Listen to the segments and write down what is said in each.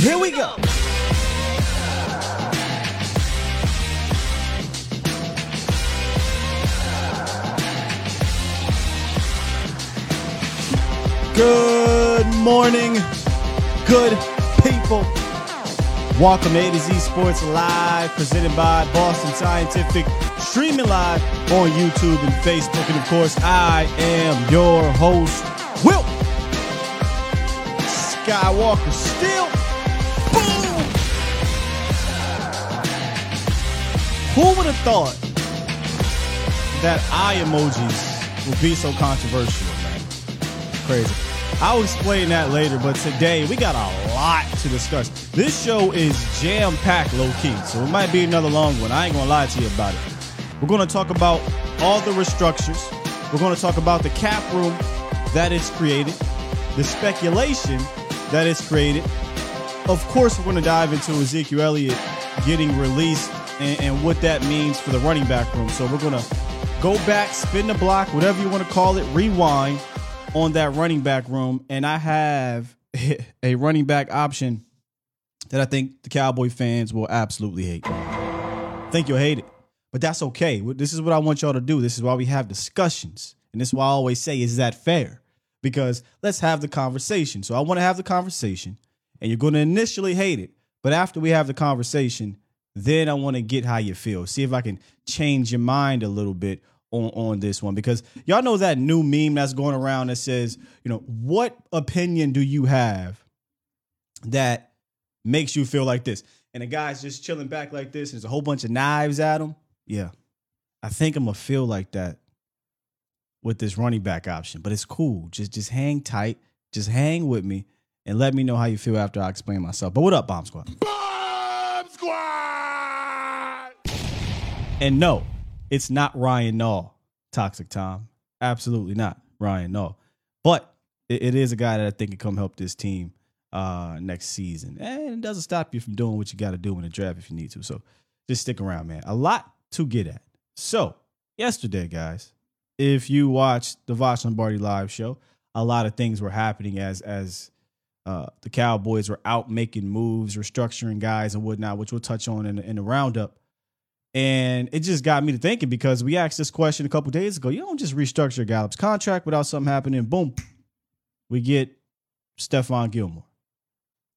Here we go. Good morning, good people. Welcome to A to Z Sports Live, presented by Boston Scientific, streaming live on YouTube and Facebook. And of course, I am your host, Will Skywalker. Still, Who would have thought that eye emojis would be so controversial, man? Crazy. I'll explain that later, but today we got a lot to discuss. This show is jam packed low key, so it might be another long one. I ain't gonna lie to you about it. We're gonna talk about all the restructures. We're gonna talk about the cap room that it's created, the speculation that it's created. Of course, we're gonna dive into Ezekiel Elliott getting released and, and what that means for the running back room. So we're gonna go back, spin the block, whatever you want to call it, rewind on that running back room, and I have a running back option that I think the Cowboy fans will absolutely hate. I think you'll hate it, but that's okay. This is what I want y'all to do. This is why we have discussions, and this is why I always say, "Is that fair?" Because let's have the conversation. So I want to have the conversation, and you're going to initially hate it, but after we have the conversation, then I want to get how you feel. See if I can change your mind a little bit on, on this one because y'all know that new meme that's going around that says, you know, what opinion do you have that makes you feel like this? And the guy's just chilling back like this. And there's a whole bunch of knives at him. Yeah, I think I'm gonna feel like that with this running back option, but it's cool. Just just hang tight. Just hang with me and let me know how you feel after I explain myself. But what up, Bomb Squad? Squad! And no, it's not Ryan Nall, Toxic Tom. Absolutely not Ryan Nall. But it, it is a guy that I think can come help this team uh, next season. And it doesn't stop you from doing what you got to do in the draft if you need to. So just stick around, man. A lot to get at. So, yesterday, guys, if you watched the Vosh Lombardi live show, a lot of things were happening as as uh, the Cowboys were out making moves, restructuring guys and whatnot, which we'll touch on in, in the roundup. And it just got me to thinking because we asked this question a couple days ago. You don't just restructure Gallup's contract without something happening. Boom, we get Stephon Gilmore,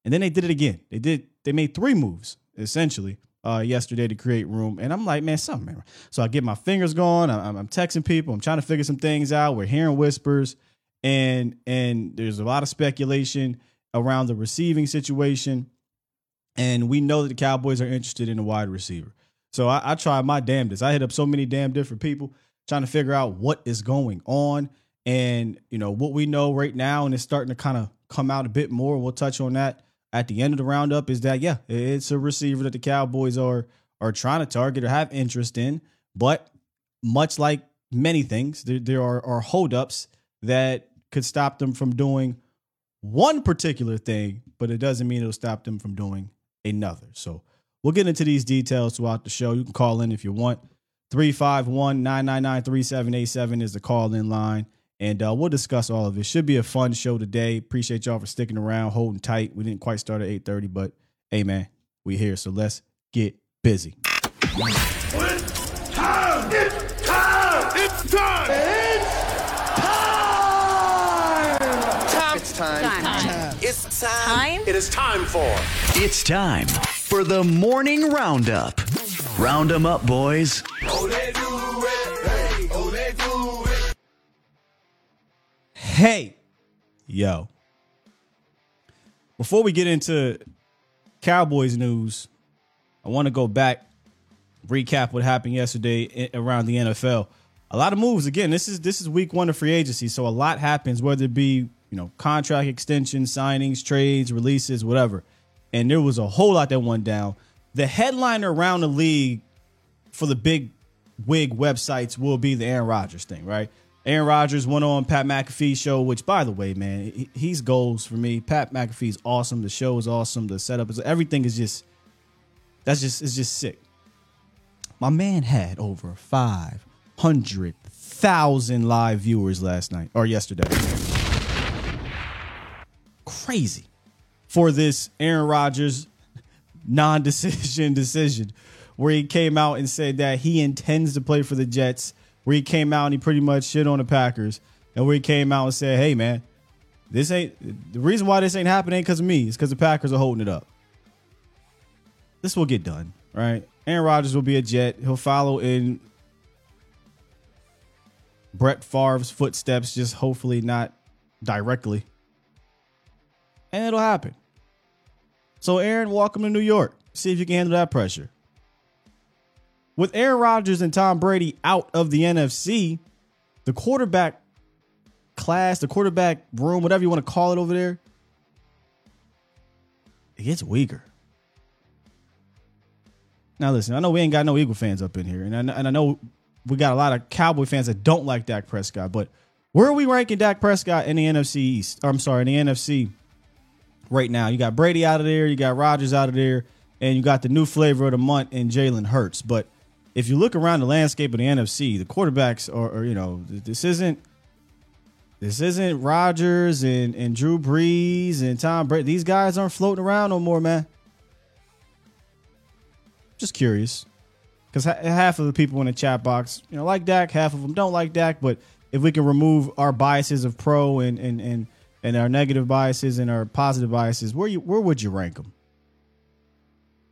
and then they did it again. They did. They made three moves essentially uh, yesterday to create room. And I'm like, man, something. Man. So I get my fingers going. I'm, I'm texting people. I'm trying to figure some things out. We're hearing whispers, and and there's a lot of speculation around the receiving situation. And we know that the Cowboys are interested in a wide receiver. So I, I tried my damnedest. I hit up so many damn different people trying to figure out what is going on. And, you know, what we know right now, and it's starting to kind of come out a bit more. We'll touch on that at the end of the roundup is that, yeah, it's a receiver that the Cowboys are are trying to target or have interest in. But much like many things, there, there are, are holdups that could stop them from doing one particular thing, but it doesn't mean it'll stop them from doing another. So we'll get into these details throughout the show. You can call in if you want. 351 999 3787 is the call in line. And uh, we'll discuss all of it. Should be a fun show today. Appreciate y'all for sticking around, holding tight. We didn't quite start at 8:30, but hey man, we here. So let's get busy. It's time! It's time! It's time! It's time! Time. It's time! Time? It is time for It's time for the morning roundup. round Round 'em up, boys. Hey, yo. Before we get into Cowboys news, I want to go back, recap what happened yesterday around the NFL. A lot of moves. Again, this is this is week one of free agency, so a lot happens, whether it be you know contract extensions, signings, trades, releases, whatever. And there was a whole lot that went down. The headliner around the league for the big wig websites will be the Aaron Rodgers thing, right? Aaron Rodgers went on Pat McAfee's show, which by the way, man, he's goals for me. Pat McAfee's awesome. The show is awesome. The setup is everything is just that's just it's just sick. My man had over five hundred thousand live viewers last night or yesterday. Crazy. for this Aaron Rodgers non-decision decision, where he came out and said that he intends to play for the Jets. Where he came out and he pretty much shit on the Packers, and where he came out and said, "Hey, man, this ain't the reason why this ain't happening because of me. It's because the Packers are holding it up. This will get done, right? Aaron Rodgers will be a Jet. He'll follow in Brett Favre's footsteps, just hopefully not directly. And it'll happen. So, Aaron, welcome to New York. See if you can handle that pressure. With Aaron Rodgers and Tom Brady out of the NFC, the quarterback class, the quarterback room, whatever you want to call it over there, it gets weaker. Now, listen, I know we ain't got no Eagle fans up in here, and I, and I know we got a lot of Cowboy fans that don't like Dak Prescott, but where are we ranking Dak Prescott in the NFC East? I'm sorry, in the NFC right now. You got Brady out of there, you got Rodgers out of there, and you got the new flavor of the month in Jalen Hurts. But if you look around the landscape of the NFC, the quarterbacks are, are you know, this isn't this isn't Rodgers and, and Drew Brees and Tom Brady. These guys aren't floating around no more, man. Just curious. Because half of the people in the chat box, you know, like Dak, half of them don't like Dak. But if we can remove our biases of pro and and and, and our negative biases and our positive biases, where you where would you rank them?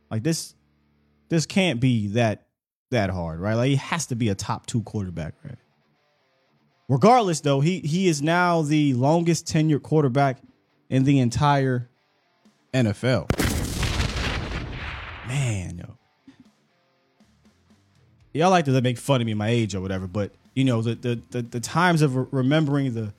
Like this, this can't be that that hard, right? Like he has to be a top two quarterback, right? Regardless, though, he he is now the longest tenured quarterback in the entire NFL. Man, yo. Y'all like to make fun of me my age or whatever, but you know the the the, the times of remembering the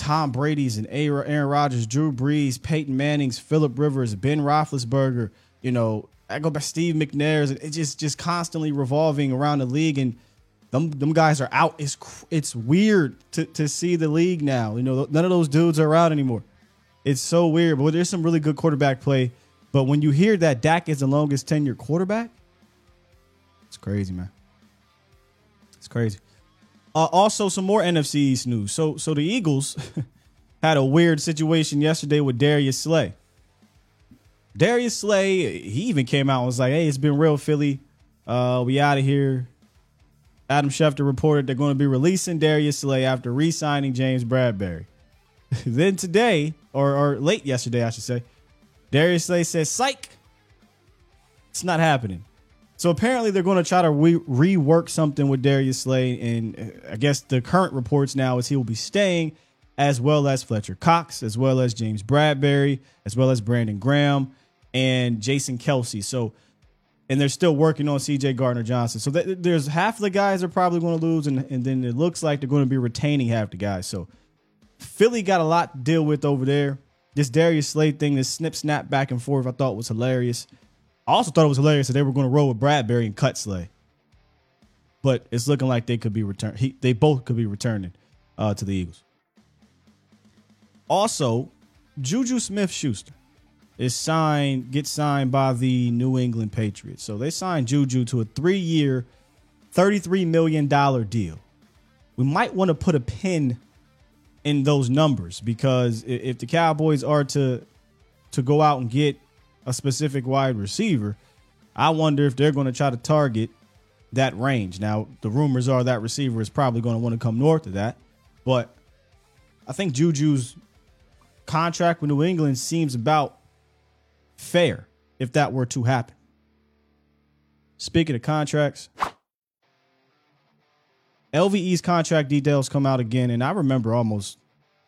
Tom Brady's and Aaron Rodgers, Drew Brees, Peyton Manning's, Philip Rivers, Ben Roethlisberger. You know, I go by Steve McNair's. It's just just constantly revolving around the league and them them guys are out. It's it's weird to to see the league now. You know, none of those dudes are out anymore. It's so weird. But there's some really good quarterback play. But when you hear that Dak is the longest tenured quarterback, it's crazy, man. It's crazy. Uh, also, some more NFC East news. So, so the Eagles had a weird situation yesterday with Darius Slay. Darius Slay, he even came out and was like, "Hey, it's been real, Philly. Uh, we out of here. Adam Schefter reported they're going to be releasing Darius Slay after re-signing James Bradberry. then today, or, or late yesterday, I should say, Darius Slay says, "Psych, it's not happening." So apparently, they're going to try to re- rework something with Darius Slay, and uh, I guess the current reports now is he will be staying, as well as Fletcher Cox, as well as James Bradberry, as well as Brandon Graham and Jason Kelce. So and they're still working on CJ Gardner Johnson. So th- there's half the guys are probably going to lose, and, and then it looks like they're going to be retaining half the guys. So Philly got a lot to deal with over there. This Darius Slay thing, this snip snap back and forth, I thought was hilarious. I also thought it was hilarious that they were going to roll with Bradberry and cut Slay. But it's looking like they could be returned. They both could be returning uh, to the Eagles. Also, Juju Smith Schuster is signed, gets signed by the New England Patriots. So they signed Juju to a three year, $33 million deal. We might want to put a pin in those numbers because if the Cowboys are to to go out and get a specific wide receiver, I wonder if they're going to try to target that range. Now, the rumors are that receiver is probably going to want to come north of that, but I think Juju's contract with New England seems about fair if that were to happen. Speaking of contracts, LVE's contract details come out again, and I remember almost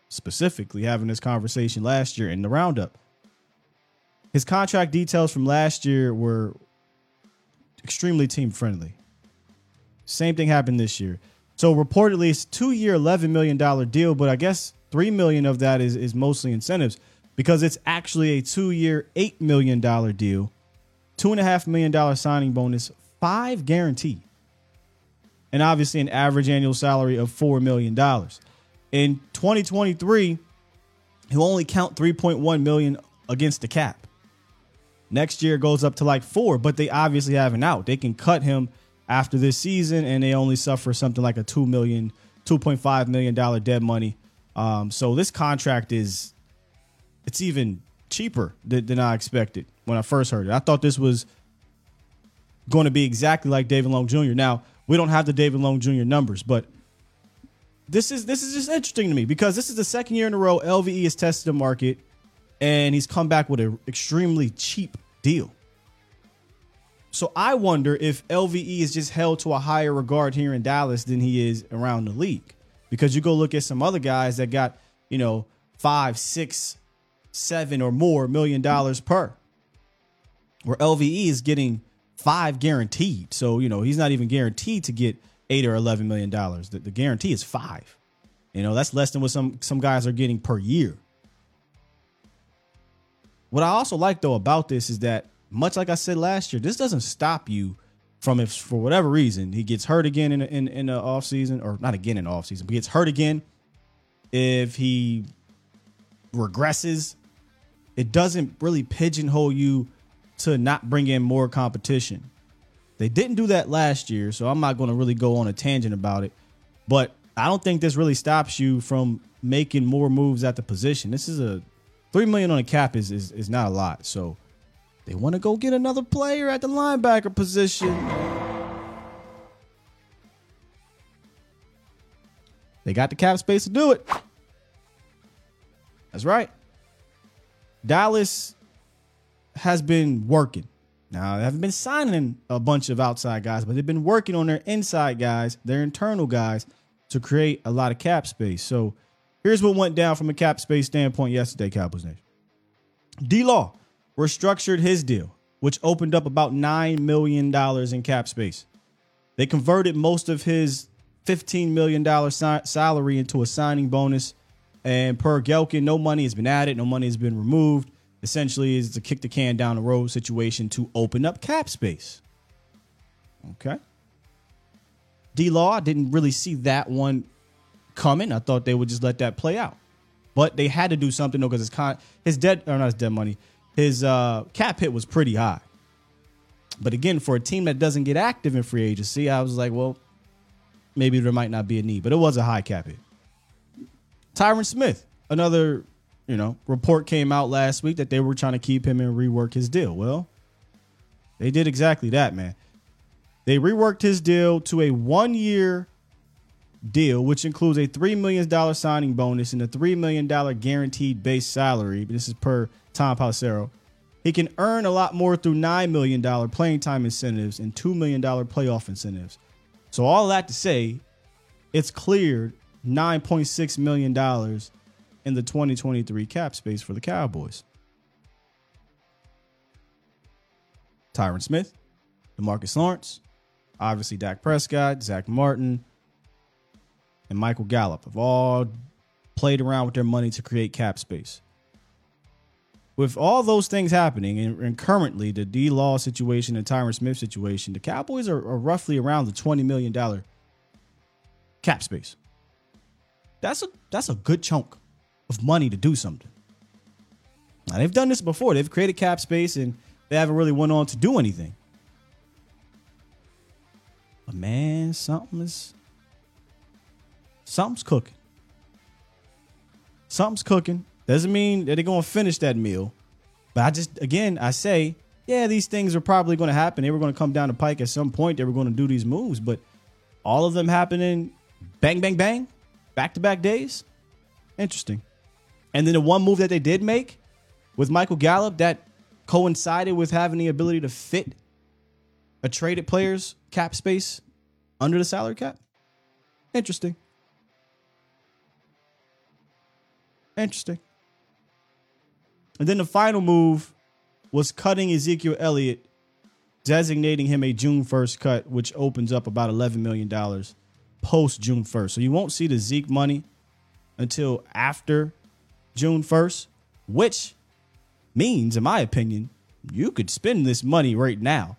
specifically having this conversation last year in the roundup. His contract details from last year were extremely team friendly. Same thing happened this year. So reportedly, it's two year, eleven million dollar deal, but I guess three million of that is is mostly incentives because it's actually a two year, $8 million deal, $2.5 million signing bonus, five guaranteed, and obviously an average annual salary of $4 million. In 2023, he'll only count 3.1 million against the cap. Next year goes up to like four, but they obviously have an out. They can cut him after this season and they only suffer something like a two million, $2.5 million dead money. Um, so this contract is it's even cheaper than, than I expected when I first heard it. I thought this was going to be exactly like David Long Jr. Now we don't have the David Long Jr. numbers, but this is this is just interesting to me because this is the second year in a row LVE has tested the market and he's come back with an extremely cheap deal. So I wonder if LVE is just held to a higher regard here in Dallas than he is around the league. Because you go look at some other guys that got, you know, five, six, seven or more million dollars per. Where LVE is getting five guaranteed. So, you know, he's not even guaranteed to get eight or eleven million dollars. The, the guarantee is five. You know, that's less than what some some guys are getting per year. What I also like though about this is that much like I said last year, this doesn't stop you from if for whatever reason he gets hurt again in in, in the off season or not again in the off season, but gets hurt again. If he regresses, it doesn't really pigeonhole you to not bring in more competition. They didn't do that last year, so I'm not going to really go on a tangent about it. But I don't think this really stops you from making more moves at the position. This is a three million on a cap is is, is not a lot. So they want to go get another player at the linebacker position. They got the cap space to do it. That's right. Dallas has been working. Now, they haven't been signing a bunch of outside guys, but they've been working on their inside guys, their internal guys, to create a lot of cap space. So here's what went down from a cap space standpoint yesterday, Cowboys Nation. D Law restructured his deal, which opened up about $9 million in cap space. They converted most of his $15 million salary into a signing bonus. And per Gehlken, no money has been added, no money has been removed. Essentially, is to kick the can down the road situation to open up cap space. Okay. D Law, I didn't really see that one coming. I thought they would just let that play out. But they had to do something though, because his con his dead or not his dead money, his uh, cap hit was pretty high. But again, for a team that doesn't get active in free agency, I was like, well, maybe there might not be a need. But it was a high cap hit. Tyron Smith, another, you know, report came out last week that they were trying to keep him and rework his deal. Well, they did exactly that, man. They reworked his deal to a one year deal, which includes a $3 million signing bonus and a $3 million guaranteed base salary. This is per Tom Pelissero. He can earn a lot more through $9 million playing time incentives and $2 million playoff incentives. So, all that to say, it's cleared $9.6 million in the 2023 cap space for the Cowboys. Tyron Smith, Demarcus Lawrence, obviously Dak Prescott, Zack Martin, and Michael Gallup have all played around with their money to create cap space. With all those things happening, and, and currently the D Law situation and Tyron Smith situation, the Cowboys are, are roughly around the $20 million cap space. That's a that's a good chunk of money to do something. Now they've done this before. They've created cap space and they haven't really went on to do anything. But man, something is something's cooking. Something's cooking. Doesn't mean that they're gonna finish that meal. But I just again I say, yeah, these things are probably gonna happen. They were gonna come down the pike at some point. They were gonna do these moves, but all of them happening bang, bang, bang, back to back days. Interesting. And then the one move that they did make with Michael Gallup that coincided with having the ability to fit a traded player's cap space under the salary cap. Interesting. Interesting. And then the final move was cutting Ezekiel Elliott, designating him a June 1st cut, which opens up about $11 million post June 1st. So you won't see the Zeke money until after June 1st, which means, in my opinion, you could spend this money right now.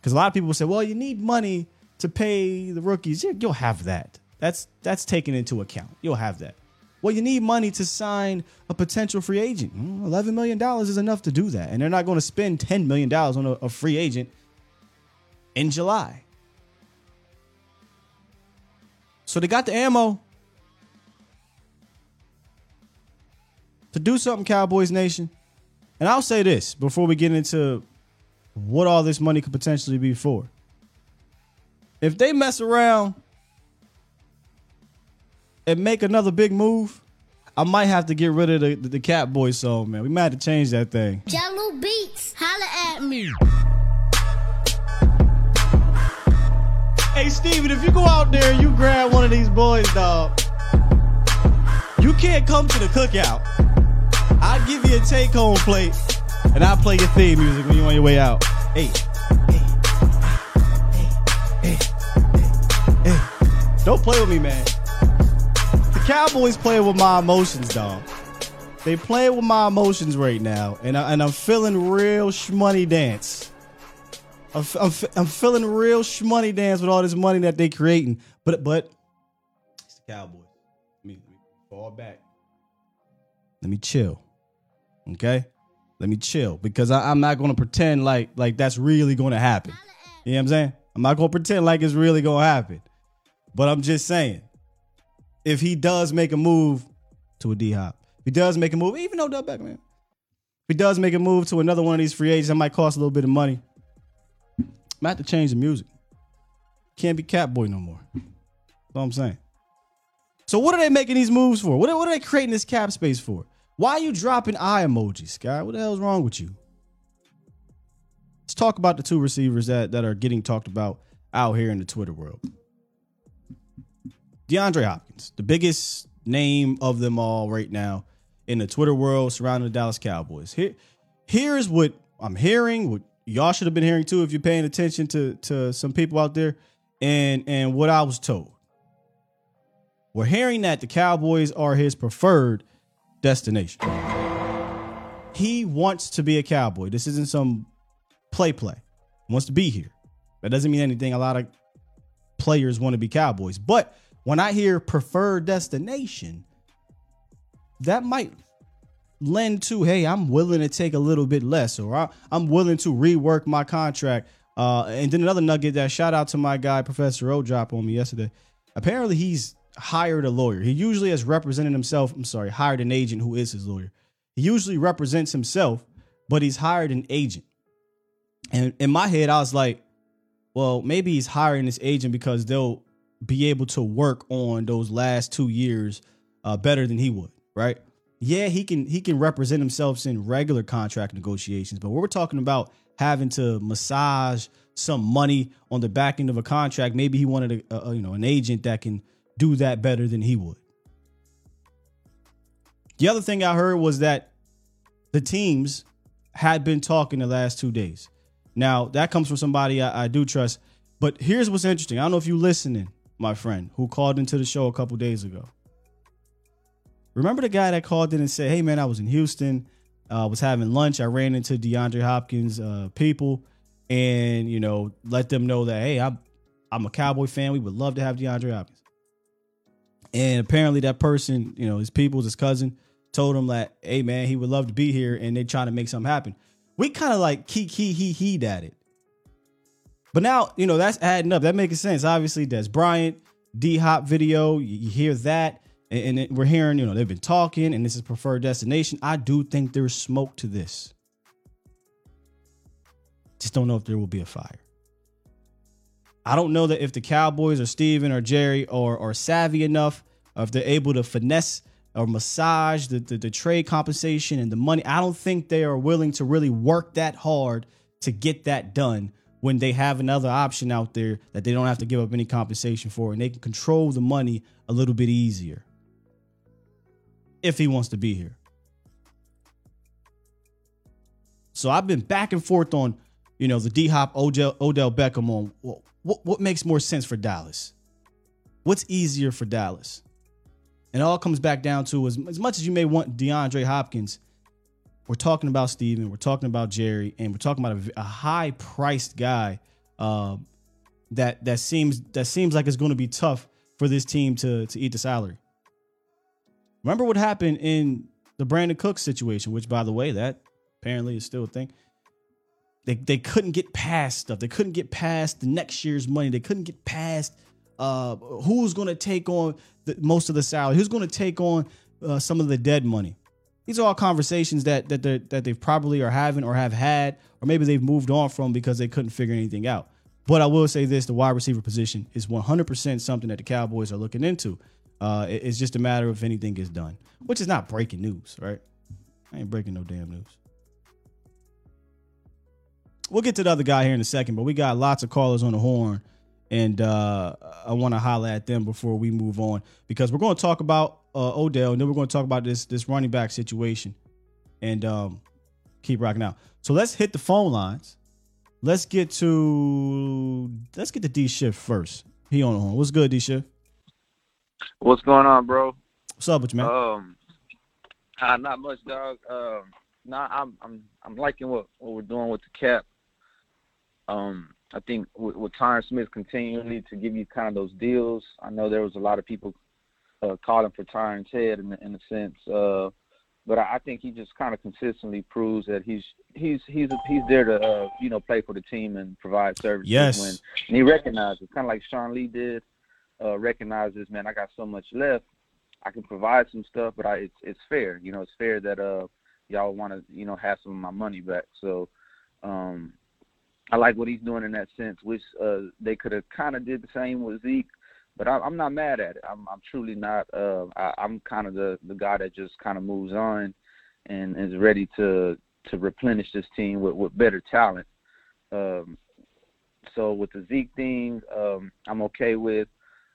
Because a lot of people say, well, you need money to pay the rookies. You'll have that. That's that's taken into account. You'll have that. Well, you need money to sign a potential free agent. Mm, $11 million is enough to do that. And they're not going to spend $10 million on a, a free agent in July. So they got the ammo to do something, Cowboys Nation. And I'll say this before we get into what all this money could potentially be for. If they mess around and make another big move, I might have to get rid of the, the, the Cat Boy song, man. We might have to change that thing. Jello Beats, holla at me. Hey, Stephen, if you go out there and you grab one of these boys, dog, you can't come to the cookout. I'll give you a take home plate and I'll play your theme music when you're on your way out. Hey, hey, hey, hey, hey, hey. Don't play with me, man. Cowboys playing with my emotions, dog. They playing with my emotions right now, and, I, and I'm feeling real shmoney dance. I'm, I'm, I'm feeling real shmoney dance with all this money that they creating. But but it's the Cowboys. Let me, let me fall back. Let me chill. Okay? Let me chill. Because I, I'm not gonna pretend like like that's really gonna happen. You know what I'm saying? I'm not gonna pretend like it's really gonna happen. But I'm just saying, if he does make a move to a D hop, if he does make a move, even though Beckham, if he does make a move to another one of these free agents that might cost a little bit of money, I'm have to change the music. Can't be Catboy no more. That's I'm saying. So what are they making these moves for? What are, what are they creating this cap space for? Why are you dropping eye emojis, Sky? What the hell's wrong with you? Let's talk about the two receivers that, that are getting talked about out here in the Twitter world. DeAndre Hopkins, the biggest name of them all right now in the Twitter world surrounding the Dallas Cowboys. Here, here's what I'm hearing, what y'all should have been hearing too if you're paying attention to, to some people out there, and and what I was told. We're hearing that the Cowboys are his preferred destination. He wants to be a Cowboy. This isn't some play play. He wants to be here. That doesn't mean anything. A lot of players want to be Cowboys. But when I hear preferred destination, that might lend to, hey, I'm willing to take a little bit less, or I, am willing to rework my contract. Uh, and then another nugget that shout out to my guy, Professor O, drop on me yesterday. Apparently, he's hired a lawyer. He usually has represented himself. I'm sorry, hired an agent who is his lawyer. He usually represents himself, but he's hired an agent. And in my head, I was like, well, maybe he's hiring this agent because they'll be able to work on those last two years uh, better than he would, right? Yeah, he can he can represent himself in regular contract negotiations, but we're talking about having to massage some money on the back end of a contract. Maybe he wanted a, a you know an agent that can do that better than he would. The other thing I heard was that the teams had been talking the last two days. Now that comes from somebody I, I do trust. But here's what's interesting. I don't know if you're listening, my friend, who called into the show a couple days ago. Remember the guy that called in and said, "Hey man, I was in Houston, uh, was having lunch. I ran into DeAndre Hopkins uh, people, and you know, let them know that hey, I'm I'm a Cowboy fan. We would love to have DeAndre Hopkins." And apparently, that person, you know, his people, his cousin, told him that, "Hey man, he would love to be here," and they trying to make something happen. We kind of like key key he he at it. But now, you know, that's adding up. That makes sense. Obviously, Dez Bryant, D Hop video, you, hear that and, and we're hearing, you know, they've been talking, and this is preferred destination. I do think there's smoke to this. Just don't know if there will be a fire. I don't know that if the Cowboys or Stephen or Jerry or are savvy enough, or if they're able to finesse or massage the, the, the trade compensation and the money. I don't think they are willing to really work that hard to get that done when they have another option out there that they don't have to give up any compensation for and they can control the money a little bit easier if he wants to be here. So I've been back and forth on, you know, the D Hop Odell, Odell Beckham on what, what what makes more sense for Dallas. What's easier for Dallas? And it all comes back down to as, as much as you may want DeAndre Hopkins, we're talking about Stephen, we're talking about Jerry, and we're talking about a, a high priced guy uh, that that seems that seems like it's going to be tough for this team to to eat the salary. Remember what happened in the Brandin Cooks situation, which, by the way, that apparently is still a thing. They, they couldn't get past stuff. They couldn't get past the next year's money. They couldn't get past uh, who's going to take on the, most of the salary. Who's going to take on uh, some of the dead money? These are all conversations that that they that they probably are having or have had, or maybe they've moved on from because they couldn't figure anything out. But I will say this: the wide receiver position is 100% something that the Cowboys are looking into. Uh, it- it's just a matter of if anything gets done, which is not breaking news, right? I ain't breaking no damn news. We'll get to the other guy here in a second, but we got lots of callers on the horn, and uh, I want to holler at them before we move on because we're going to talk about uh, Odell, and then we're going to talk about this this running back situation, and um, keep rocking out. So let's hit the phone lines. Let's get to let's get to D Shift first. He on the horn. What's good, D Shift? What's going on, bro? What's up with you, man? Um, uh, not much, dog. Um, nah, I'm I'm I'm liking what what we're doing with the cap. Um, I think with, with Tyron Smith continually to give you kind of those deals. I know there was a lot of people uh, calling for Tyron's head in in a sense, uh, but I, I think he just kind of consistently proves that he's he's he's he's there to uh, you know play for the team and provide services Yes. when and he recognizes, kind of like Sean Lee did, uh, recognizes, man, I got so much left. I can provide some stuff, but I it's it's fair. You know, it's fair that uh y'all want to you know have some of my money back. So um I like what he's doing in that sense, which uh they could have kind of did the same with Zeke, but I, I'm not mad at it. I'm I'm truly not. Uh, I, I'm kind of the the guy that just kind of moves on and is ready to to replenish this team with with better talent. Um, so with the Zeke thing, um, I'm okay with.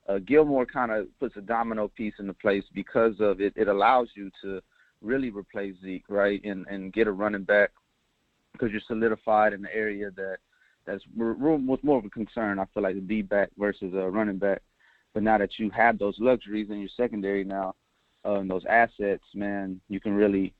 Uh, Gilmore kind of puts a domino piece into place because of it. It allows you to really replace Zeke, right, and and get a running back because you're solidified in the area that that's room was more of a concern. I feel like the D back versus a running back, but now that you have those luxuries in your secondary now, uh, and those assets, man, you can really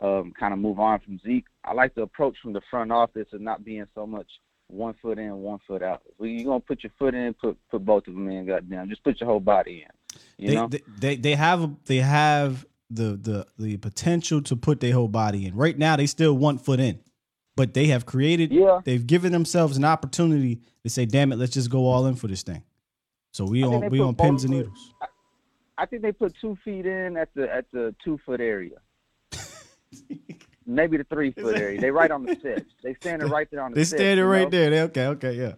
um, kind of move on from Zeke. I like the approach from the front office of not being so much one foot in, one foot out. Well, you're gonna put your foot in, put put both of them in. Goddamn, just put your whole body in. You they, know, they they they have they have the the the potential to put their whole body in. Right now, they still one foot in, but they have created. Yeah. they've given themselves an opportunity to say, "Damn it, let's just go all in for this thing." So we I on we on pins and needles. I think they put two feet in at the at the two foot area. Maybe the three foot area. They right on the steps. They standing right there on the They standing right know? there. They, okay, okay, yeah.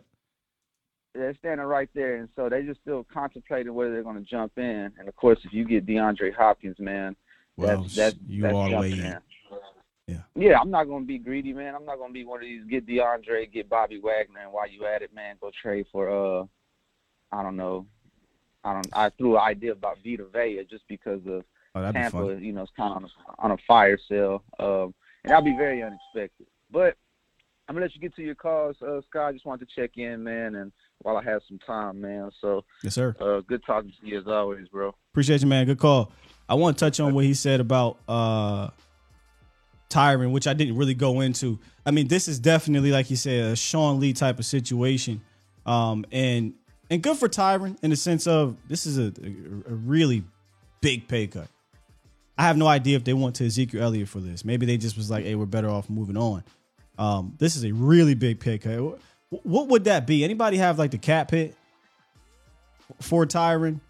They're standing right there, and so they just still contemplating whether they're going to jump in. And of course, if you get DeAndre Hopkins, man, Well, that's that's you that's all the way in. in. Yeah. Yeah, I'm not going to be greedy, man. I'm not going to be one of these get DeAndre, get Bobby Wagner, and while you at it, man, go trade for uh, I don't know, I don't. I threw an idea about Vita Vea just because of Oh, that'd be Tampa, you know, it's kind of on a, on a fire sale, um, and that'll be very unexpected. But I'm gonna let you get to your calls, uh, Scott. I just wanted to check in, man, and while I have some time, man. So, Yes, sir. uh, good talking to you as always, bro. Appreciate you, man. Good call. I want to touch on what he said about uh Tyron, which I didn't really go into. I mean, this is definitely, like you said, a Sean Lee type of situation. Um, and and good for Tyron in the sense of this is a, a, a really big pay cut. I have no idea if they went to Ezekiel Elliott for this. Maybe they just was like, hey, we're better off moving on. Um, this is a really big pay cut. Wh- What would that be? Anybody have like the cap hit for Tyron?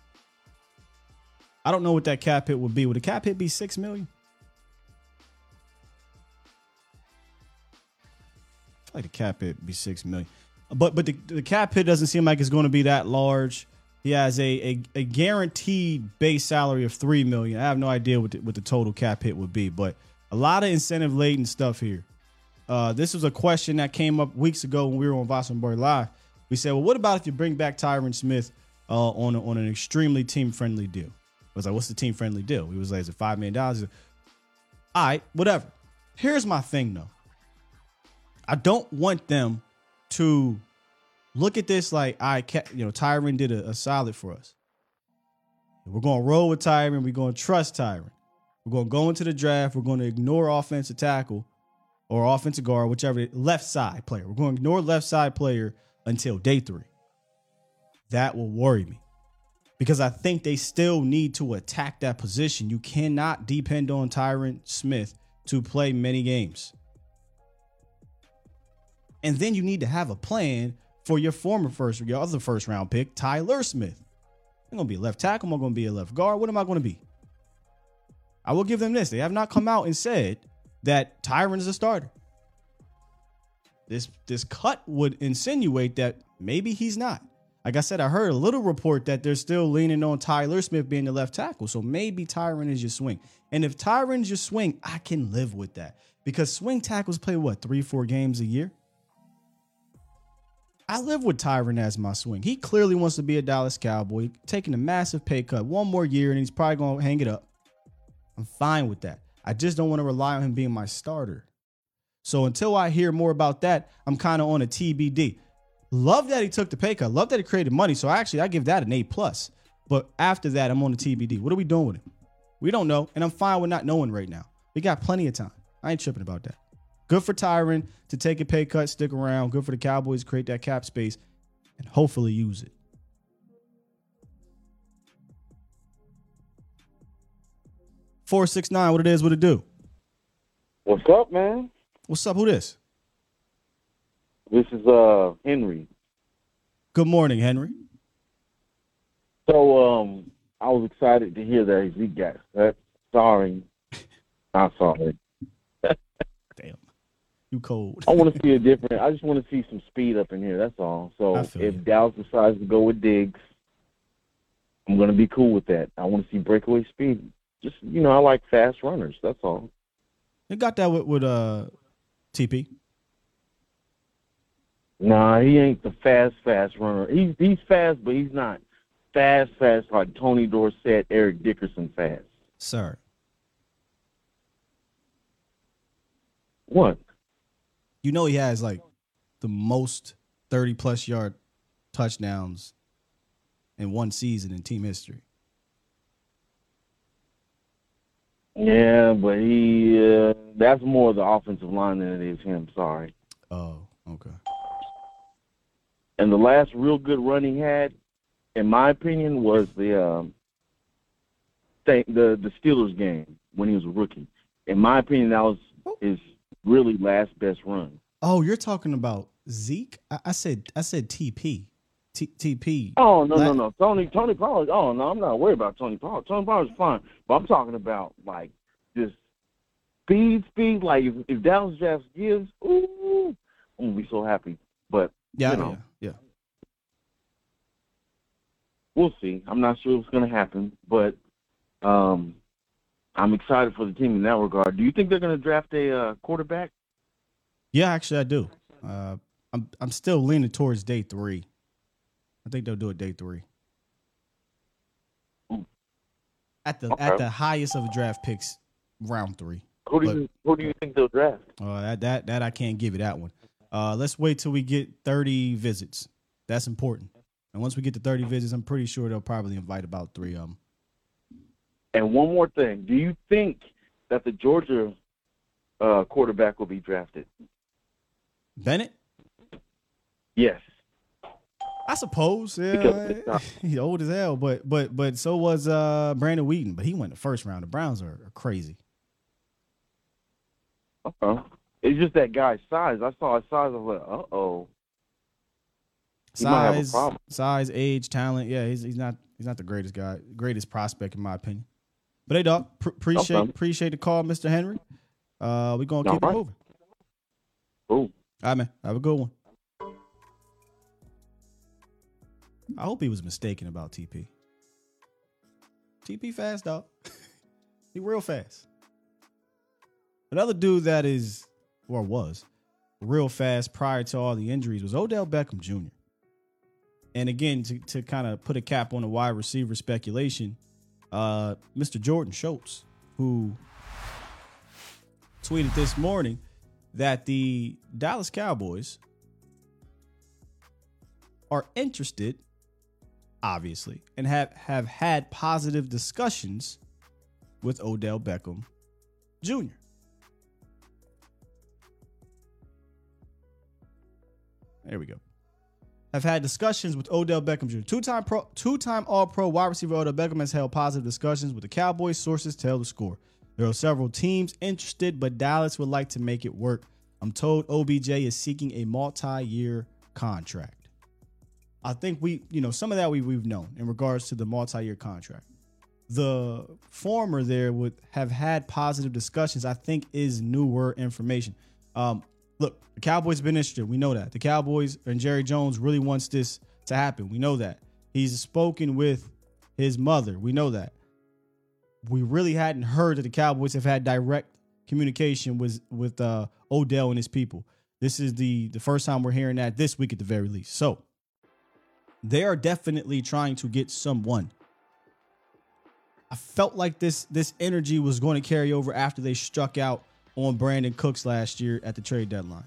I don't know what that cap hit would be. Would the cap hit be six million? I feel like the cap hit would be six million, but but the, the cap hit doesn't seem like it's going to be that large. He has a, a, a guaranteed base salary of three million. I have no idea what the, what the total cap hit would be, but a lot of incentive laden stuff here. Uh, this was a question that came up weeks ago when we were on Wassenberg Live. We said, well, what about if you bring back Tyron Smith uh, on a, on an extremely team friendly deal? I was like, what's the team friendly deal? He was like, is it five million dollars? All right, whatever. Here's my thing though. I don't want them to look at this like I kept, you know, Tyron did a, a solid for us. We're gonna roll with Tyron. We're gonna trust Tyron. We're gonna go into the draft. We're gonna ignore offensive tackle or offensive guard, whichever left side player. We're gonna ignore left side player until day three. That will worry me because I think they still need to attack that position. You cannot depend on Tyron Smith to play many games. And then you need to have a plan for your former first, your other first round pick, Tyler Smith. I'm gonna be a left tackle. I'm I gonna be a left guard? What am I gonna be? I will give them this. They have not come out and said that Tyron is a starter. This this cut would insinuate that maybe he's not. Like I said, I heard a little report that they're still leaning on Tyler Smith being the left tackle. So maybe Tyron is your swing. And if Tyron's your swing, I can live with that. Because swing tackles play what, three, four games a year? I live with Tyron as my swing. He clearly wants to be a Dallas Cowboy, taking a massive pay cut, one more year, and he's probably going to hang it up. I'm fine with that. I just don't want to rely on him being my starter. So until I hear more about that, I'm kind of on a TBD. Love that he took the pay cut. Love that he created money. So actually, I give that an A plus. But after that, I'm on the TBD. What are we doing with him? We don't know, and I'm fine with not knowing right now. We got plenty of time. I ain't tripping about that. Good for Tyron to take a pay cut, stick around. Good for the Cowboys to create that cap space and hopefully use it. Four six nine. What it is? What it do? What's up, man? What's up? Who this? This is uh Henry. Good morning, Henry. So um I was excited to hear that he got that. Sorry. Not sorry. You cold. I want to see a different I just want to see some speed up in here, that's all. So if you. Dallas decides to go with Diggs, I'm gonna be cool with that. I want to see breakaway speed. Just you know, I like fast runners, that's all. You got that with, with uh TP. Nah, he ain't the fast, fast runner. He's he's fast, but he's not fast, fast like Tony Dorsett, Eric Dickerson fast. Sir. What? You know he has like the most 30 plus yard touchdowns in one season in team history. Yeah, but he uh, that's more the offensive line than it is him, sorry. Oh, okay. And the last real good run he had, in my opinion, was the um th- the the Steelers game when he was a rookie. In my opinion, that was his really last best run. Oh, you're talking about Zeke? I, I said I said TP. T- TP. Oh no no no Tony Tony Pollard. Oh no, I'm not worried about Tony Pollard. Tony Pollard's fine, but I'm talking about like just speed speed. Like if, if Dallas Jeffs gives, ooh, I'm gonna be so happy. But Yeah, you know. yeah, yeah. we'll see. I'm not sure what's going to happen, but um, I'm excited for the team in that regard. Do you think they're going to draft a uh, quarterback? Yeah, actually I do. Uh I'm I'm still leaning towards day three. I think they'll do it day three. At the at the highest of the draft picks, round three. Who do But- you who do you think they'll draft? Uh, that that that I can't give you that one. Uh, let's wait till we get 30 visits. That's important. And once we get to 30 visits, I'm pretty sure they'll probably invite about three of them. And one more thing: Do you think that the Georgia uh, quarterback will be drafted? Bennett, Yes. I suppose. Yeah, he's old as hell, but but but so was uh Brandon Weeden, but he went the first round. The Browns are, are crazy. Uh-huh. It's just that guy's size. I saw his size. I was like, uh oh. He might have a Size, size, age, talent. Yeah, he's he's not he's not the greatest guy, greatest prospect in my opinion. But hey, dog, pr- appreciate Okay. appreciate the call, Mr. Henry. Uh, we gonna All keep it moving. Cool. All right, man. Have a good one. I hope he was mistaken about TP. TP fast, dog. he real fast. Another dude that is, or was, real fast prior to all the injuries was Odell Beckham Jr. And again, to, to kind of put a cap on the wide receiver speculation, uh, Mr. Jordan Schultz, who tweeted this morning that the Dallas Cowboys are interested, obviously, and have, have had positive discussions with Odell Beckham Jr. There we go. Have had discussions with Odell Beckham Jr. Two-time pro, two-time All-Pro wide receiver Odell Beckham has held positive discussions with the Cowboys. Sources tell the score. There are several teams interested, but Dallas would like to make it work. I'm told OBJ is seeking a multi-year contract. I think we, you know, some of that we we've known in regards to the multi-year contract. the former there would have had positive discussions, I think is newer information. Um, look, the Cowboys been interested. We know that. The Cowboys and Jerry Jones really wants this to happen. We know that. He's spoken with his mother. We know that. We really hadn't heard that the Cowboys have had direct communication with with uh, Odell and his people. This is the the first time we're hearing that this week at the very least. So they are definitely trying to get someone. I felt like this this energy was going to carry over after they struck out on Brandin Cooks last year at the trade deadline.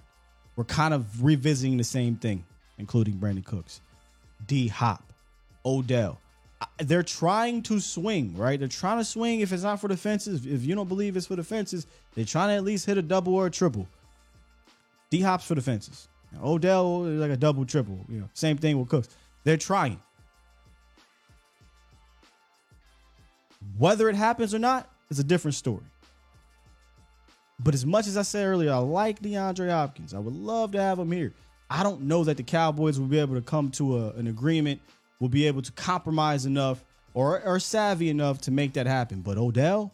We're kind of revisiting the same thing, including Brandin Cooks, D Hop, Odell. They're trying to swing, right? They're trying to swing. If it's not for the fences, if you don't believe it's for the fences, they're trying to at least hit a double or a triple. D Hop's for the fences. Odell is like a double triple. You know, same thing with Cooks. They're trying. Whether it happens or not is a different story. But as much as I said earlier, I like DeAndre Hopkins. I would love to have him here. I don't know that the Cowboys will be able to come to a, an agreement, will be able to compromise enough or are savvy enough to make that happen. But Odell,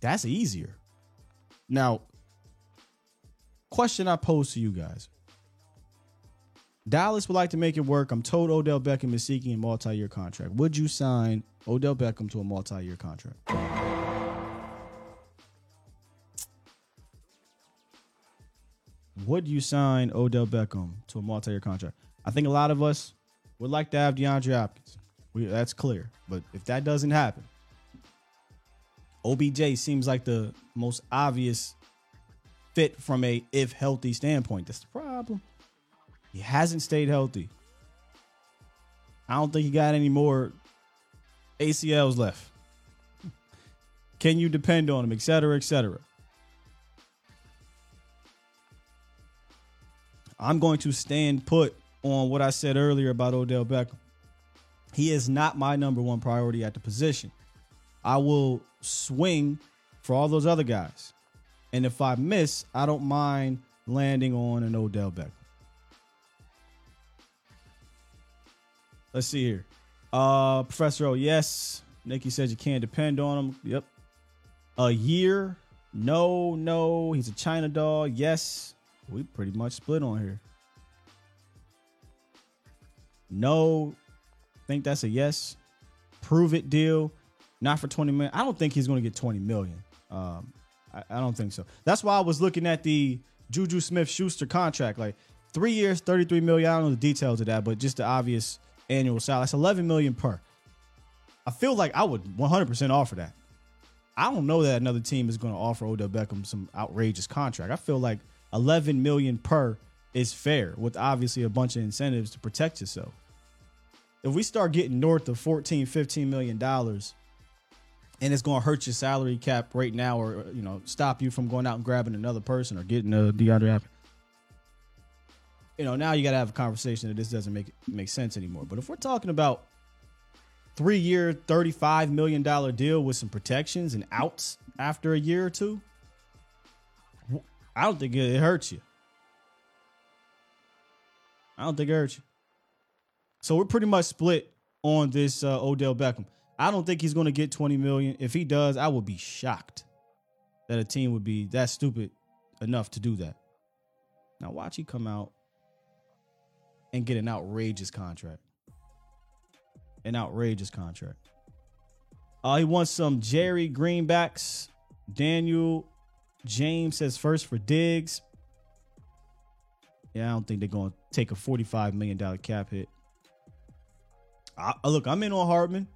that's easier. Now, question I pose to you guys. Dallas would like to make it work. I'm told Odell Beckham is seeking a multi-year contract. Would you sign Odell Beckham to a multi-year contract? Would you sign Odell Beckham to a multi-year contract? I think a lot of us would like to have DeAndre Hopkins. We, that's clear. But if that doesn't happen, OBJ seems like the most obvious fit from a if healthy standpoint. That's the problem. He hasn't stayed healthy. I don't think he got any more ACLs left. Can you depend on him, et cetera, et cetera? I'm going to stand put on what I said earlier about Odell Beckham. He is not my number one priority at the position. I will swing for all those other guys. And if I miss, I don't mind landing on an Odell Beckham. Let's see here. Uh Professor O, yes. Nikki says you can't depend on him. Yep. A year? No, no. He's a China dog. Yes. We pretty much split on here. No. Think that's a yes. Prove it deal. Not for 20 million. I don't think he's going to get 20 million. Um, I, I don't think so. That's why I was looking at the Juju Smith Schuster contract. Like three years, 33 million. I don't know the details of that, but just the obvious annual salary. That's 11 million per. I feel like I would 100% offer that. I don't know that another team is going to offer Odell Beckham some outrageous contract. I feel like 11 million per is fair with obviously a bunch of incentives to protect yourself. If we start getting north of 14, 15 million dollars and it's going to hurt your salary cap right now or you know stop you from going out and grabbing another person or getting a DeAndre. You know, now you got to have a conversation that this doesn't make make sense anymore. But if we're talking about three year, $35 million deal with some protections and outs after a year or two, I don't think it hurts you. I don't think it hurts you. So we're pretty much split on this uh, Odell Beckham. I don't think he's going to get 20 million. If he does, I would be shocked that a team would be that stupid enough to do that. Now watch he come out and get an outrageous contract. An outrageous contract. Uh, he wants some Jerry Greenbacks. Daniel James says first for Diggs. Yeah, I don't think they're going to take a $45 million cap hit. I, look, I'm in on Hardman.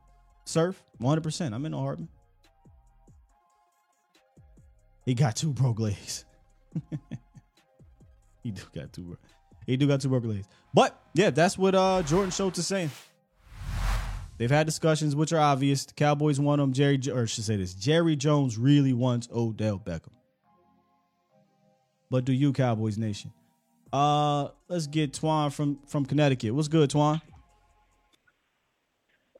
Surf, 100%. I'm in on Hardman. He got two broke legs. he do got two. bro- He do got two broke legs. But yeah, that's what uh Jordan Schultz is saying. They've had discussions which are obvious. The Cowboys want him. Jerry, or I should say this: Jerry Jones really wants Odell Beckham. But do you, Cowboys Nation? Uh, let's get Twan from from Connecticut. What's good, Twan?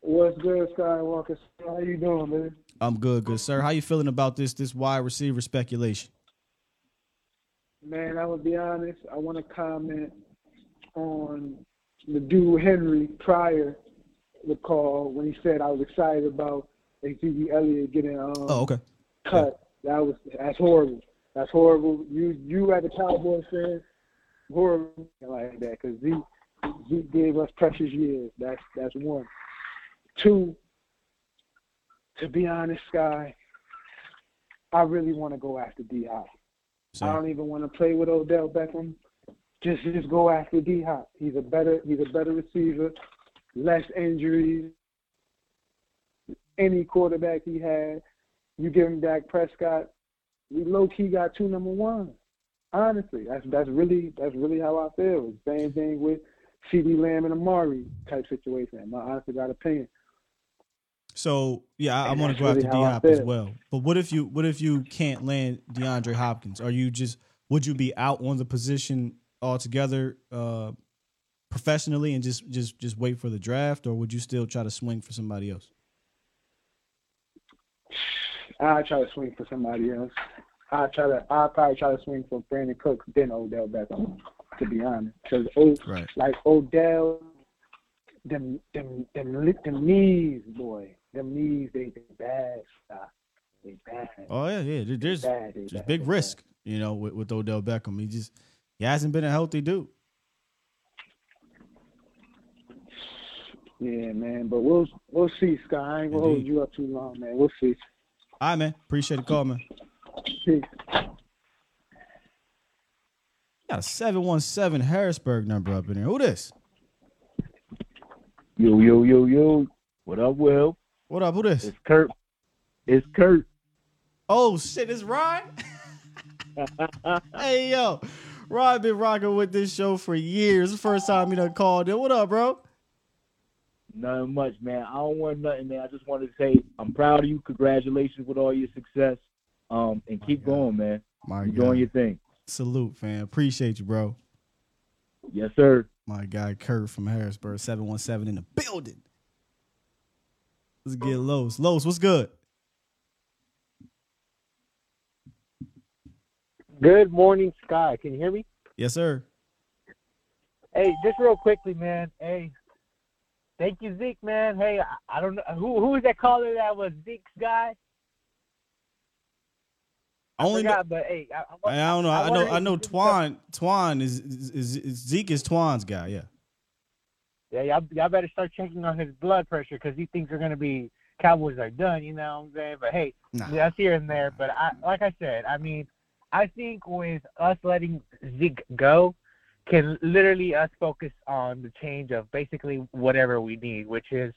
What's good, Skywalker? How you doing, man? I'm good, good sir. How you feeling about this this wide receiver speculation? Man, I would be honest. I want to comment on the dude Henry Pryor. the call when he said I was excited about Xavier Elliott getting um, Oh, okay. cut. That was that's horrible. That's horrible. You you as a Cowboys fan, horrible like that because Zeke Zeke gave us precious years. That's that's one. Two. To be honest, guy, I really want to go after D Hop. I don't even want to play with Odell Beckham. Just just go after D Hop. He's a better he's a better receiver, less injuries. Any quarterback he had, you give him Dak Prescott, we low key got two number ones. Honestly, that's that's really that's really how I feel. Same thing with CeeDee Lamb and Amari type situation. My honestly got opinion. So yeah, I, I want to go after really D Hop as well. But what if you what if you can't land DeAndre Hopkins? Are you just would you be out on the position altogether uh, professionally and just just just wait for the draft, or would you still try to swing for somebody else? I try to swing for somebody else. I try to. I probably try to swing for Brandin Cooks then Odell Beckham. To be honest, because Right. like Odell, them them them li- them knees, boy, them knees they they bad stuff. They bad. Oh yeah, yeah. there- There's bad. They there's bad. big They risk, you know, with, with Odell Beckham. He just he hasn't been a healthy dude. Yeah, man. But we'll we'll see, Sky. I ain't gonna hold you up too long, man. We'll see. All right, man. Appreciate the call, man. Peace. Got a seven one seven Harrisburg number up in there. Who this? Yo, yo, yo, yo. What up, Will? What up? Who this? It's Kurt. It's Kurt. Oh shit, it's Ryan. hey yo, Ryan been rocking with this show for years. First time you done called in. What up, bro? Nothing much, man. I don't want nothing, man. I just wanted to say I'm proud of you. Congratulations with all your success. Um, and keep God. going, man. My You're God. doing your thing. Salute, fam. Appreciate you, bro. Yes, sir. My guy Kurt from Harrisburg, 717 in the building. Let's get Los. Los, what's good? Good morning, Sky. Can you hear me? Yes, sir. Hey, just real quickly, man. Hey, thank you, Zeke, man. Hey, I, I don't know who who was that caller that was Zeke's guy. I only know, Forgot, but hey, I, I don't know. I, know. I know. Twan. Twan is, is, is, is Zeke is Twan's guy. Yeah. Yeah, y'all, y'all better start checking on his blood pressure because he thinks they're gonna be Cowboys are done. You know what I'm saying? But hey, Nah. that's here and there. But I, like I said, I mean, I think with us letting Zeke go, can literally us focus on the change of basically whatever we need, which is,